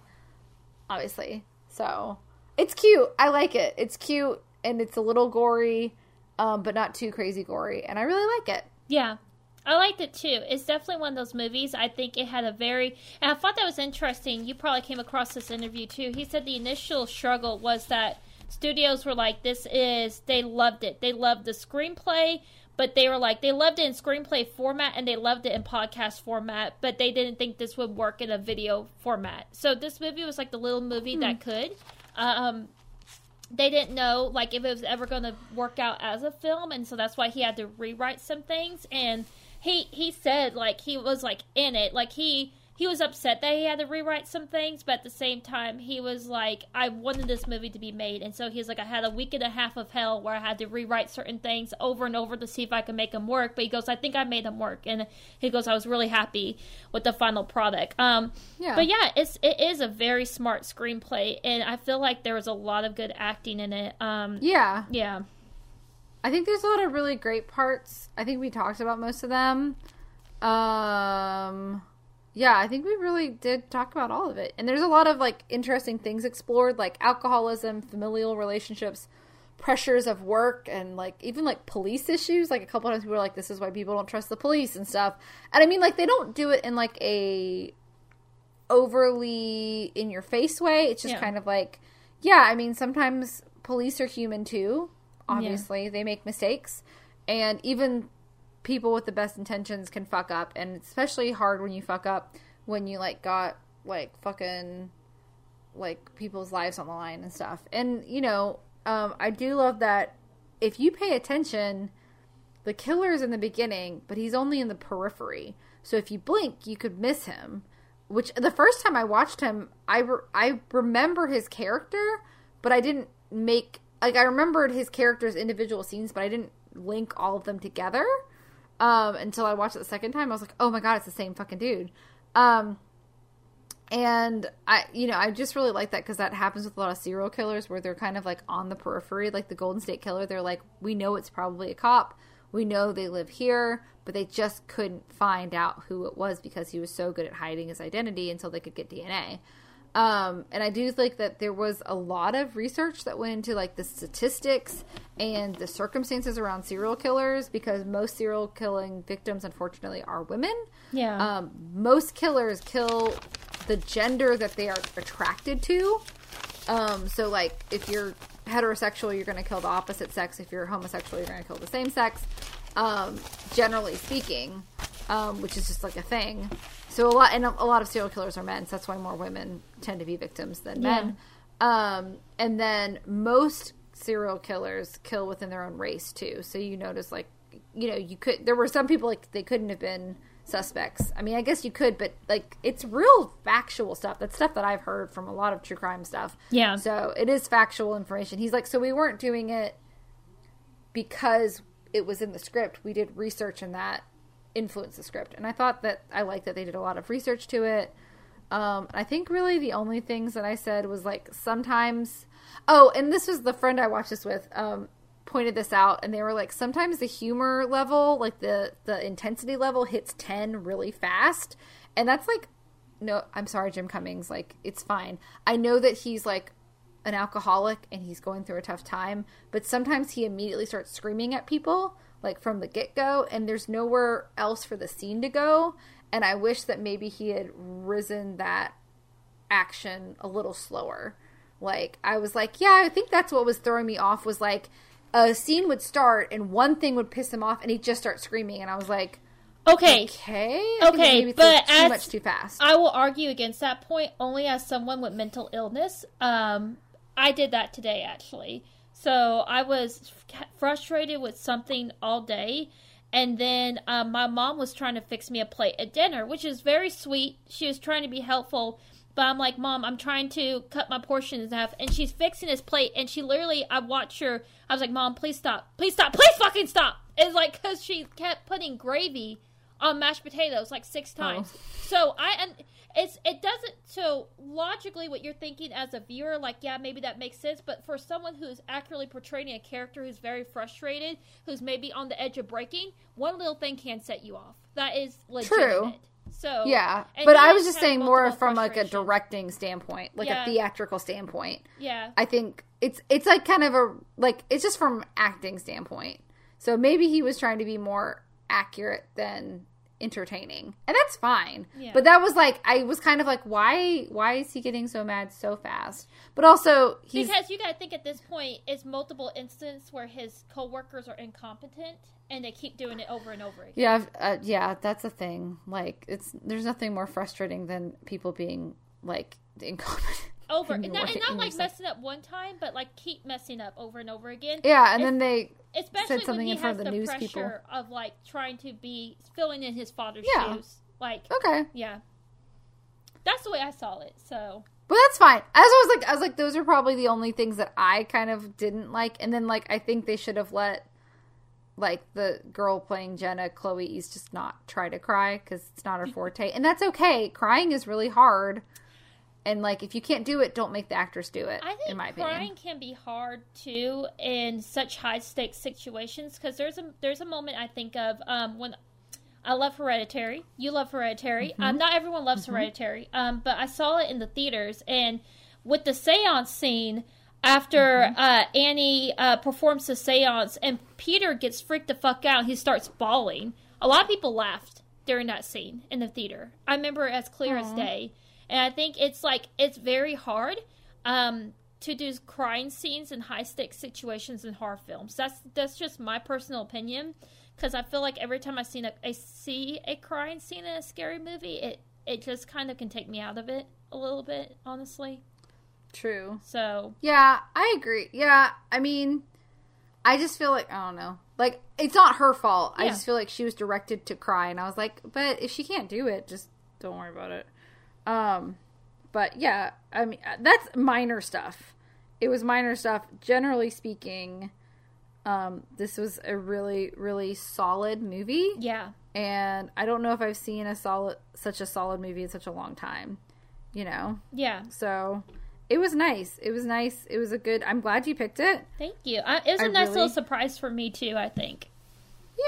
obviously. So it's cute. I like it. It's cute and it's a little gory um, but not too crazy gory and i really like it Yeah. I liked it too. It's definitely one of those movies. I think it had a very, and I thought that was interesting. You probably came across this interview too. He said the initial struggle was that studios were like, this is, they loved it. They loved the screenplay, but they were like, they loved it in screenplay format and they loved it in podcast format, but they didn't think this would work in a video format. So this movie was like the little movie that could. Um, they didn't know like if it was ever going to work out as a film and so that's why he had to rewrite some things. And he he said like he was like in it. Like he he was upset that he had to rewrite some things but at the same time he was like i wanted this movie to be made. And so he's like i had a week and a half of hell where i had to rewrite certain things over and over to see if i could make them work. But he goes i think i made them work. And he goes i was really happy with the final product. Um Yeah. but yeah it's it is a very smart screenplay and i feel like there was a lot of good acting in it. Um yeah. yeah. I think there's a lot of really great parts. I think we talked about most of them. Um yeah i think we really did talk about all of it. And there's a lot of like interesting things explored like alcoholism familial relationships pressures of work and like even like police issues. Like a couple times people were like this is why people don't trust the police and stuff. And i mean like they don't do it in like a overly in your face way. It's just Yeah. kind of like yeah i mean sometimes police are human too obviously. They make mistakes. And even people with the best intentions can fuck up and it's especially hard when you fuck up when you like got like fucking like people's lives on the line and stuff. And you know um i do love that if you pay attention the killer's in the beginning but he's only in the periphery. So if you blink you could miss him which the first time i watched him i re- i remember his character but i didn't make like i remembered his character's individual scenes but i didn't link all of them together um until i watched it the second time i was like oh my god it's the same fucking dude um and I, you know, I just really like that because that happens with a lot of serial killers where they're kind of like on the periphery, like the Golden State Killer. They're like, we know it's probably a cop, we know they live here, but they just couldn't find out who it was because he was so good at hiding his identity until they could get DNA. Um, and I do think that there was a lot of research that went into like the statistics and the circumstances around serial killers because most serial killing victims, unfortunately, are women yeah um, most killers kill the gender that they are attracted to. Um, so, like, if you're heterosexual, you're going to kill the opposite sex. If you're homosexual, you're going to kill the same sex. Um, generally speaking, um, which is just like a thing. So a lot, and a, lot of serial killers are men. So that's why more women tend to be victims than men. Um, and then most serial killers kill within their own race too. So you notice like you know, you could there were some people like they couldn't have been suspects. I mean, I guess you could, but like it's real factual stuff. That's stuff that I've heard from a lot of true crime stuff. Yeah. So it is factual information. He's like, so we weren't doing it because it was in the script. We did research and that influenced the script. And I thought that I liked that they did a lot of research to it. Um, I think really the only things that I said was like sometimes. Oh, and this was the friend I watched this with. Um, pointed this out and they were like sometimes the humor level like the the intensity level hits 10 really fast and that's like no i'm sorry jim cummings like it's fine i know that he's like an alcoholic and he's going through a tough time but sometimes he immediately starts screaming at people like from the get-go and there's nowhere else for the scene to go and i wish that maybe he had risen that action a little slower like i was like yeah i think that's what was throwing me off was like a scene would start and one thing would piss him off and he'd just start screaming and I was like Okay. Okay. I Okay, but too as- much too fast. I will argue against that point only as someone with mental illness. Um, I did that today actually. So I was frustrated with something all day, and then um, my mom was trying to fix me a plate at dinner, which is very sweet. She was trying to be helpful, but I'm like, Mom, I'm trying to cut my portions in half, and she's fixing this plate, and she literally, I watched her. I was like, Mom, please stop, please stop, please fucking stop. It's like because she kept putting gravy on mashed potatoes like six oh. times. So I and it's it doesn't so logically what you're thinking as a viewer like yeah maybe that makes sense but for someone who's accurately portraying a character who's very frustrated who's maybe on the edge of breaking one little thing can set you off that is legitimate so yeah, but I was just saying more from like a directing standpoint, like Yeah. a theatrical standpoint. yeah I think it's it's like kind of a like it's just from acting standpoint. So maybe he was trying to be more accurate than entertaining. And that's fine. Yeah. But that was like I was kind of like why why is he getting so mad so fast? But also he's because you got to think at this point it's multiple instances where his coworkers are incompetent and they keep doing it over and over again Yeah, uh, yeah, that's a thing. Like, it's there's nothing more frustrating than people being like incompetent. Over and not, and not like messing up one time but like keep messing up over and over again Yeah, and It's- then they especially said something when he in front has of the news pressure people. of like trying to be filling in his father's Yeah. shoes. Like, okay, yeah, that's the way I saw it. So but that's fine. As I was like, I was like, those are probably the only things that I kind of didn't like. And then like, I think they should have let like the girl playing Jenna, Chloe East, just not try to cry because it's not her forte, and that's okay. Crying is really hard. And like, if you can't do it, don't make the actress do it. I think in my crying opinion, can be hard too in such high stakes situations because there's a there's a moment I think of um, when I love Hereditary. You love Hereditary. Mm-hmm. Um, not everyone loves Hereditary, um, but I saw it in the theaters and with the seance scene after Mm-hmm. uh, Annie uh, performs the seance and Peter gets freaked the fuck out. He starts bawling. A lot of people laughed during that scene in the theater. I remember it as clear as day. And I think it's like it's very hard um, to do crying scenes in high stakes situations in horror films. That's that's just my personal opinion because I feel like every time I seen a, I see a crying scene in a scary movie, it it just kind of can take me out of it a little bit, honestly. true. So Yeah, I agree. Yeah, I mean, I just feel like I don't know. Like it's not her fault. I just feel like she was directed to cry, and I was like, but if she can't do it, just don't worry about it. Um, but yeah, I mean that's minor stuff. It was minor stuff. Generally speaking, um, this was a really really solid movie, yeah, and I don't know if I've seen a solid such a solid movie in such a long time. You know, yeah. so it was nice. It was nice. It was a good. I'm glad you picked it. Thank you. I, it was a I nice really- little surprise for me too. I think.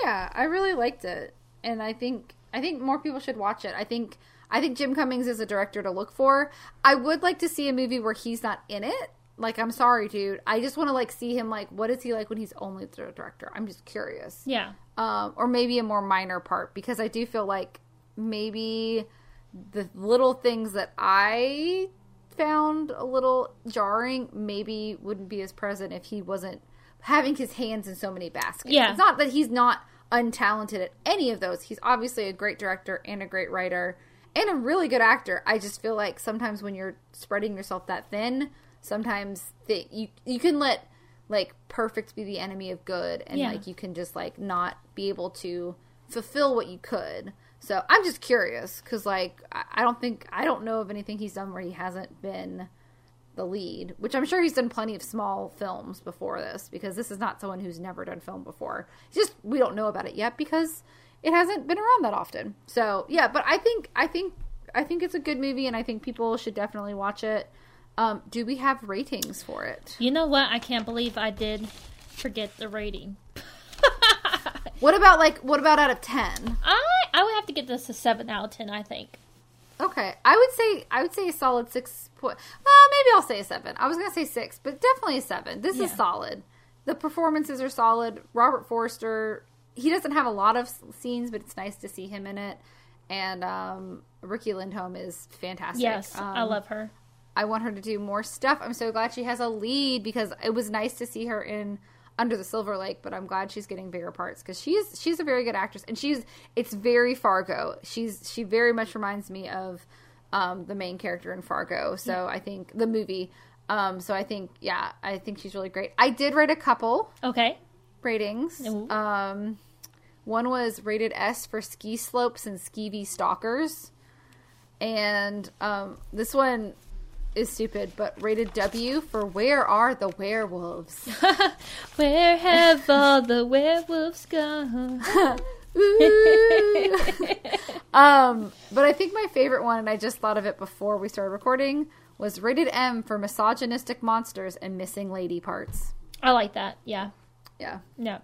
Yeah, I really liked it, and I think I think more people should watch it. I think I think Jim Cummings is a director to look for. I would like to see a movie where he's not in it. Like, I'm sorry, dude. I just want to like see him. Like, what is he like when he's only the director? I'm just curious. Yeah. um, or maybe a more minor part because I do feel like maybe the little things that I found a little jarring maybe wouldn't be as present if he wasn't having his hands in so many baskets. Yeah. It's not that he's not untalented at any of those. He's obviously a great director and a great writer and a really good actor. I just feel like sometimes when you're spreading yourself that thin, sometimes that you you can let like perfect be the enemy of good and Yeah. like you can just like not be able to fulfill what you could. So I'm just curious because like I I don't think I don't know of anything he's done where he hasn't been the lead, which I'm sure he's done plenty of small films before this because this is not someone who's never done film before. It's just we don't know about it yet because it hasn't been around that often. So yeah, but I think I think I think it's a good movie and I think people should definitely watch it. Um, do we have ratings for it? You know what? I can't believe I did forget the rating. What about like what about out of ten? I I would have to get this a seven out of ten. I think. Okay, I would say I would say a solid six point. Uh, maybe I'll say a seven. I was gonna say six, but definitely a seven. This is solid. The performances are solid. Robert Forster, he doesn't have a lot of scenes, but it's nice to see him in it. And um, Riki Lindhome is fantastic. Yes, I Um, love her. I want her to do more stuff. I'm so glad she has a lead because it was nice to see her in Under the Silver Lake, but I'm glad she's getting bigger parts because she's she's a very good actress and she's it's very Fargo. She's she very much reminds me of um, the main character in Fargo. So I think the movie. Um, so I think yeah, I think she's really great. I did write a couple Okay. Ratings. Um, one was rated S for ski slopes and skeevy stalkers, and um, this one is stupid, but rated W for where are the werewolves? Where have all the werewolves gone? Um, but I think my favorite one, and I just thought of it before we started recording, was rated M for misogynistic monsters and missing lady parts. I like that. Yeah. Yeah. No.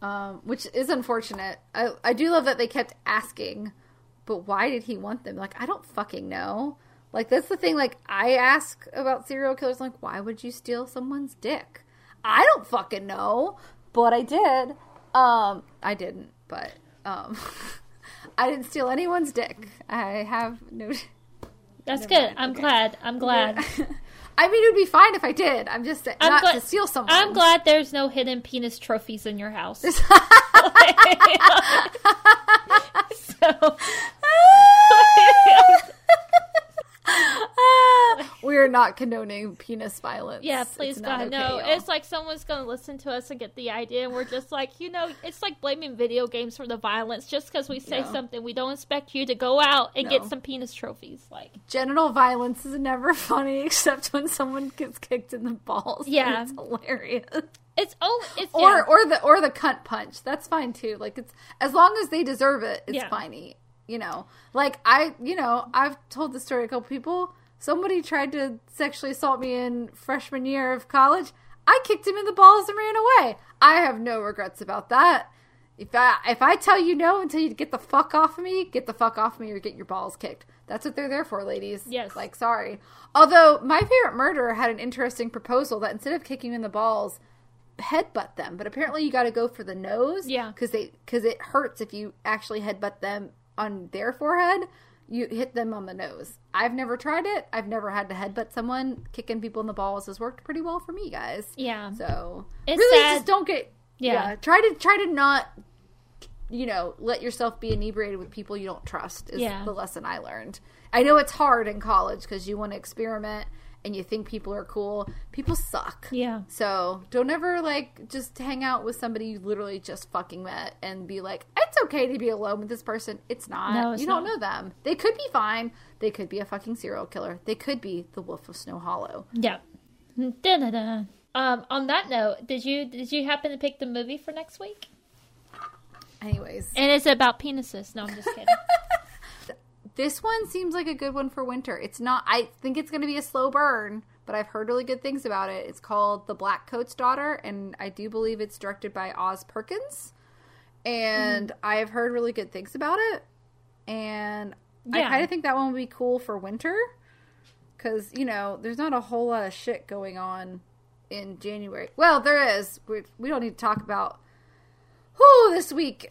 um, which is unfortunate. I, I do love that they kept asking, but why did he want them? Like, I don't fucking know. Like, that's the thing. Like, I ask about serial killers, like, why would you steal someone's dick? I don't fucking know, but I did. Um, I didn't, but um, I didn't steal anyone's dick. I have no. That's good. mind. I'm Okay. glad. I'm glad. I mean, it would be fine if I did. I'm just I'm not glad- to steal someone. I'm glad there's no hidden penis trophies in your house. so, we are not condoning penis violence. yeah, please God, okay, no. y'all. It's like someone's gonna listen to us and get the idea, and we're just like, you know, it's like blaming video games for the violence just because we say No. something. We don't expect you to go out and get some penis trophies. Like, genital violence is never funny except when someone gets kicked in the balls. Yeah. it's hilarious. it's oh, it's Or yeah. or the or the cunt punch. That's fine too. Like it's as long as they deserve it, it's Yeah. funny. You know, like I, you know, I've told the story a couple people. Somebody tried to sexually assault me in freshman year of college. I kicked him in the balls and ran away. I have no regrets about that. If I if I tell you no until you get the fuck off of me, get the fuck off of me or get your balls kicked. That's what they're there for, ladies. Yes. Like, sorry. Although my favorite murderer had an interesting proposal that instead of kicking in the balls, headbutt them. But apparently, you got to go for the nose. Yeah. Because they because it hurts if you actually headbutt them on their forehead. You hit them on the nose. I've never tried it. I've never had to headbutt someone. Kicking people in the balls has worked pretty well for me, guys. yeah. So It's really, sad. just don't get. Yeah. Yeah. Try to try to not. You know, let yourself be inebriated with people you don't trust. Is Yeah. the lesson I learned. I know it's hard in college because you want to experiment and you think people are cool. People suck. Yeah. So don't ever like just hang out with somebody you literally just fucking met and be like, it's okay to be alone with this person. It's not. No, it's you don't not. know them. They could be fine. They could be a fucking serial killer. They could be the Wolf of Snow Hollow. Yeah. Da-da-da. Um, on that note, did you did you happen to pick the movie for next week? Anyways, And it's about penises. No, I'm just kidding. this one seems like a good one for winter. It's not. I think it's going to be a slow burn, but I've heard really good things about it. It's called The Black Coat's Daughter, and I do believe it's directed by Oz Perkins. And Mm-hmm. I have heard really good things about it, and I kind of think that one would be cool for winter because you know there's not a whole lot of shit going on in January. Well, there is. We we don't need to talk about who this week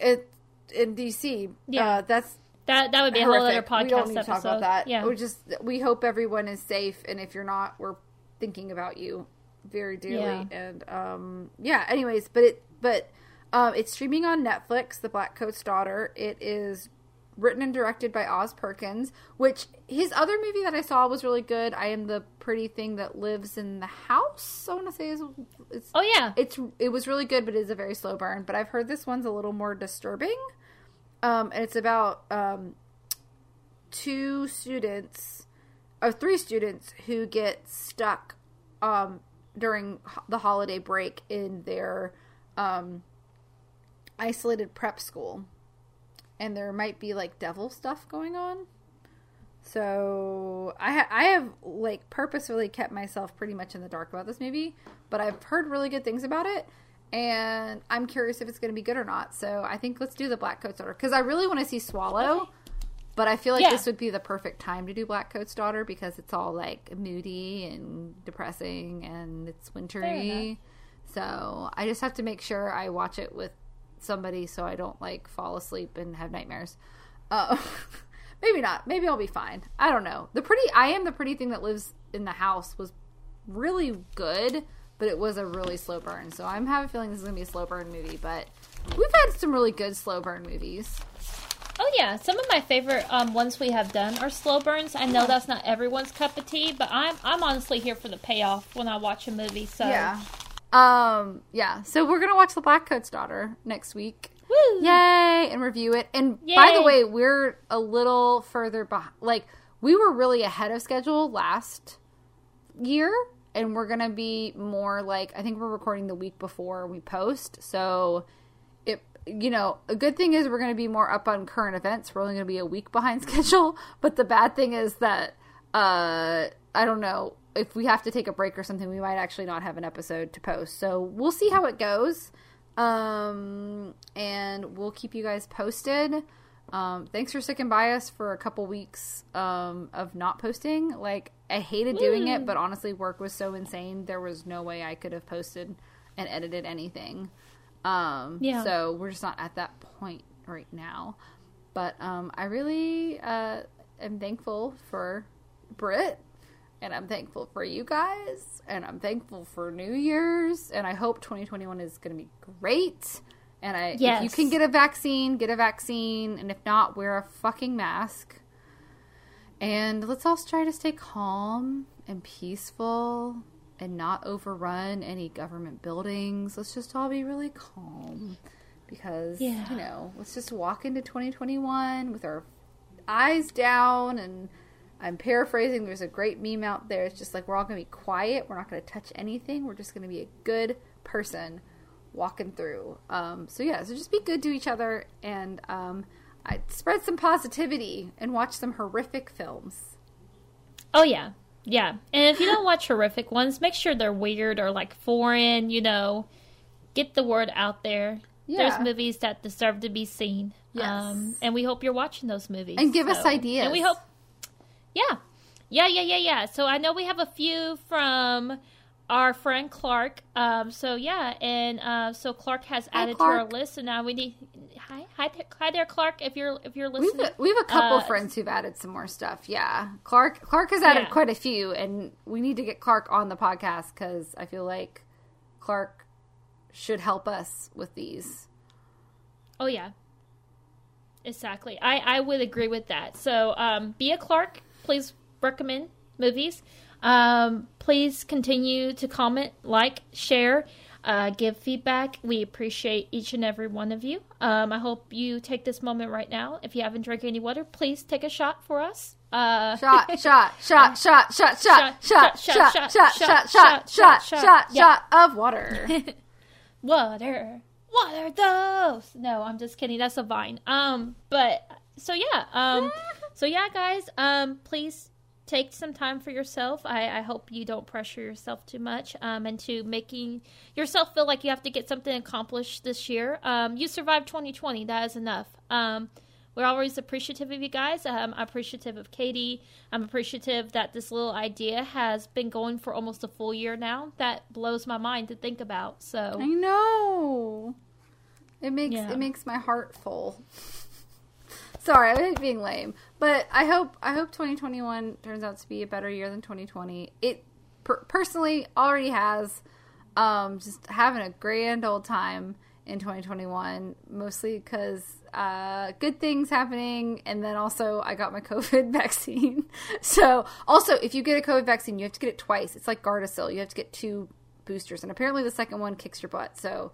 in DC. Yeah. uh, that's That that would be a whole other horrific. podcast we don't need to episode. talk about that. Yeah. we just we hope everyone is safe, and if you're not, we're thinking about you very dearly. Yeah. And um, yeah. Anyways, but it but um, it's streaming on Netflix. The Black Coat's Daughter. It is written and directed by Oz Perkins, which his other movie that I saw was really good. I am the pretty thing that lives in the house. I want to say is it's Oh yeah. it's it was really good, but it is a very slow burn. But I've heard this one's a little more disturbing. Um, and it's about um, two students or three students who get stuck um, during the holiday break in their um, isolated prep school, and there might be like devil stuff going on. So I ha- I have like purposefully kept myself pretty much in the dark about this movie, but I've heard really good things about it, and I'm curious if it's going to be good or not. So I think let's do the Black Coat's Daughter because I really want to see Swallow, but I feel like Yeah. this would be the perfect time to do Black Coat's Daughter because it's all like moody and depressing and it's wintry. So I just have to make sure I watch it with somebody so I don't like fall asleep and have nightmares. Uh, maybe not. Maybe I'll be fine. I don't know. The pretty I am the pretty thing that lives in the house was really good, but it was a really slow burn. So I'm having a feeling this is gonna be a slow burn movie. But we've had some really good slow burn movies. Oh yeah, some of my favorite um, ones we have done are slow burns. I know that's not everyone's cup of tea, but I'm I'm honestly here for the payoff when I watch a movie. So Yeah. Um. Yeah. So we're gonna watch The Black Coat's Daughter next week. Woo! Yay! And review it. And by the way, we're a little further behind. Like we were really ahead of schedule last year, and we're gonna be more like I think we're recording the week before we post. So it, you know, a good thing is we're gonna be more up on current events. We're only gonna be a week behind schedule. But the bad thing is that uh, I don't know if we have to take a break or something. We might actually not have an episode to post. So we'll see how it goes um and we'll keep you guys posted um thanks for sticking by us for a couple weeks um of not posting like i hated doing it but honestly work was so insane there was no way i could have posted and edited anything um Yeah. so we're just not at that point right now but um i really uh am thankful for brit and I'm thankful for you guys, and I'm thankful for New Year's, and I hope 2021 is going to be great. And I, if you can get a vaccine, get a vaccine, and if not, wear a fucking mask. And let's all try to stay calm and peaceful, and not overrun any government buildings. Let's just all be really calm, because Yeah. you know, let's just walk into 2021 with our eyes down and I'm paraphrasing. There's a great meme out there. It's just like we're all going to be quiet. We're not going to touch anything. We're just going to be a good person walking through. Um, so yeah, so just be good to each other and um, I spread some positivity and watch some horrific films. Oh yeah, yeah. And if you don't watch horrific ones, make sure they're weird or like foreign. You know, get the word out there. Yeah. There's movies that deserve to be seen. Yes. Um, and we hope you're watching those movies. And give us ideas. And we hope. Yeah. Yeah, yeah, yeah, yeah. So I know we have a few from our friend Clark. Um, so yeah, and uh, so Clark has Hi, added to our list, and now we need. Hi, hi, there- hi there, Clark. If you're if you're listening, We've listening, we have a couple Uh, friends who've added some more stuff. Yeah, Clark Clark has added Yeah. quite a few, and we need to get Clark on the podcast because I feel like Clark should help us with these. Oh yeah. Exactly. I, I would agree with that. So um be a Clark, please recommend movies. Um please continue to comment, like, share, uh, give feedback. We appreciate each and every one of you. Um I hope you take this moment right now. If you haven't drank any water, please take a shot for us. Uh Shot, shot, shot, shot, shot, shot, shot, shot, shot, shot, shot, shot, shot, shot, shot of water. water water those no i'm just kidding that's a vine um but so yeah um so yeah guys um please take some time for yourself i i hope you don't pressure yourself too much um into making yourself feel like you have to get something accomplished this year um you survived 2020 that is enough um we're always appreciative of you guys. Um, I'm appreciative of Katie. I'm appreciative that this little idea has been going for almost a full year now. That blows my mind to think about. So I know. It makes Yeah. it makes my heart full. Sorry, I was being lame, but I hope I hope 2021 turns out to be a better year than 2020. It per- personally already has. Um, just having a grand old time in 2021, mostly because uh, good things happening, and then also I got my COVID vaccine. so, also, if you get a COVID vaccine, you have to get it twice. It's like Gardasil; you have to get two boosters, and apparently the second one kicks your butt. So,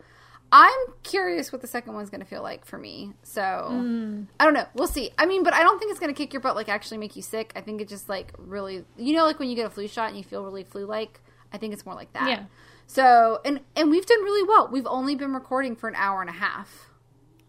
I'm curious what the second one's going to feel like for me. So, Mm. I don't know. We'll see. I mean, but I don't think it's going to kick your butt, like actually make you sick. I think it just like really, you know, like when you get a flu shot and you feel really flu like. I think it's more like that. Yeah. So, and and we've done really well. We've only been recording for an hour and a half.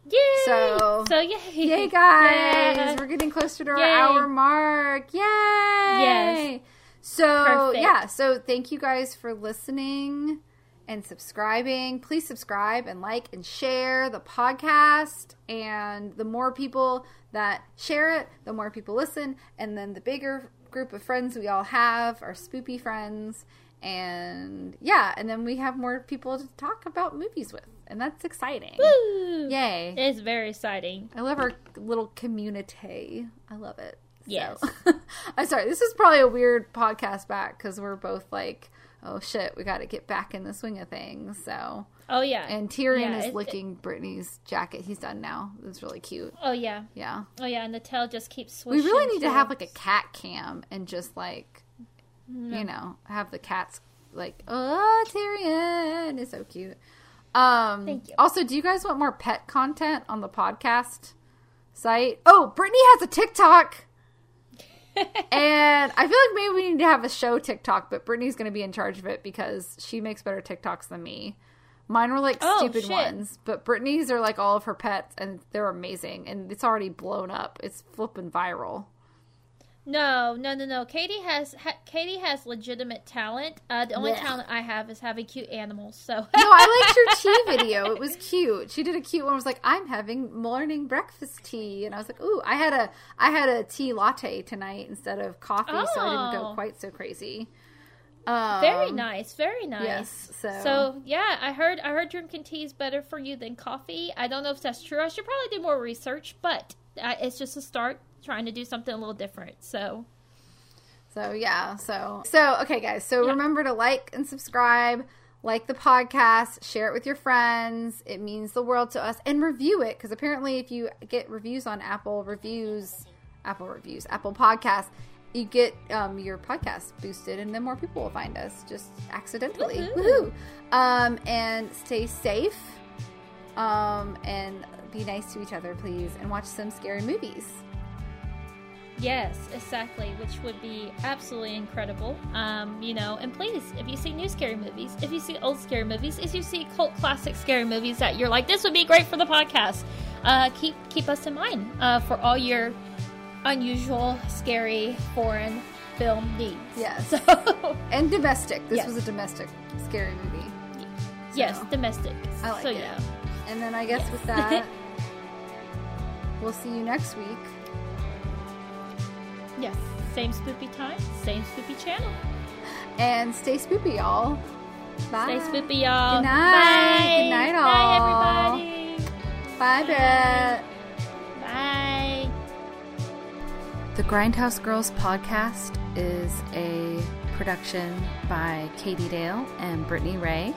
Yay! So- so yay, Yay, guys! Yeah. We're getting closer to our hour mark. Yay! Yes. So Perfect. yeah, so thank you guys for listening and subscribing. Please subscribe and like and share the podcast. And the more people that share it, the more people listen, and then the bigger group of friends we all have, our spoopy friends. And yeah, and then we have more people to talk about movies with, and that's exciting. Woo! Yay! It's very exciting. I love our little community. I love it. So- Yes. I'm sorry. This is probably a weird podcast back because we're both like, oh shit, we got to get back in the swing of things. So, Oh yeah. and Tyrion Yeah, is it- licking Brittany's jacket. He's done now. It's really cute. Oh yeah. Yeah. Oh yeah. And the tail just keeps swishing. We really need to have like a cat cam and just like, Mm-hmm. you know, have the cats like, oh, Tyrion is so cute. Um, Thank you. Also, do you guys want more pet content on the podcast site? Oh, Brittany has a TikTok. And I feel like maybe we need to have a show TikTok, but Brittany's going to be in charge of it because she makes better TikToks than me. Mine were like Oh, stupid shit. ones, but Brittany's are like all of her pets, and they're amazing. And it's already blown up. It's flipping viral. No, no, no, no. Katie has ha- Katie has legitimate talent. Uh, the only Blech. talent I have is having cute animals. So No, I liked your tea video. It was cute. She did a cute one. It was like, "I'm having morning breakfast tea," and I was like, "Ooh, I had a I had a tea latte tonight instead of coffee, so I didn't go Oh. quite so crazy." Um, very nice, very nice. Yes. So, So yeah, I heard I heard drinking tea is better for you than coffee. I don't know if that's true. I should probably do more research, but uh, it's just a start trying to do something a little different. So So yeah, so so okay guys, so Yeah. remember to like and subscribe, like the podcast, share it with your friends. It means the world to us and review it because apparently if you get reviews on Apple reviews, Apple reviews, Apple Podcasts, you get um, your podcast boosted and then more people will find us just accidentally. Woohoo. Woohoo. Um and stay safe. Um and be nice to each other please and watch some scary movies. Yes, exactly, which would be absolutely incredible. Um, you know, and please, if you see new scary movies, if you see old scary movies, if you see cult classic scary movies that you're like, this would be great for the podcast, uh, keep keep us in mind uh, for all your unusual, scary, foreign film needs. Yes. So, And domestic. This Yes. was a domestic scary movie. yes, domestic. I like so it. yeah. And then I guess Yes. with that, we'll see you next week. Yes. Same spoopy time, same spoopy channel. And stay spoopy, y'all. Bye. Stay spoopy, y'all. Good night. Bye. Good night, Night, all. everybody. Bye, Brett. Bye. The Grindhouse Girls podcast is a production by Katie Dale and Brittany Ray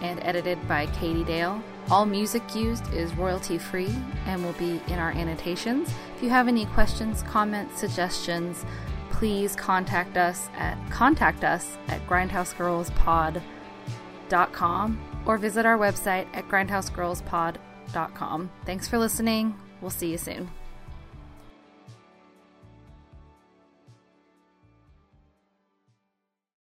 and edited by Katie Dale. All music used is royalty free and will be in our annotations. If you have any questions, comments, suggestions, please contact us at contact us at grindhousegirlspod.com or visit our website at grindhousegirlspod.com. Thanks for listening. We'll see you soon.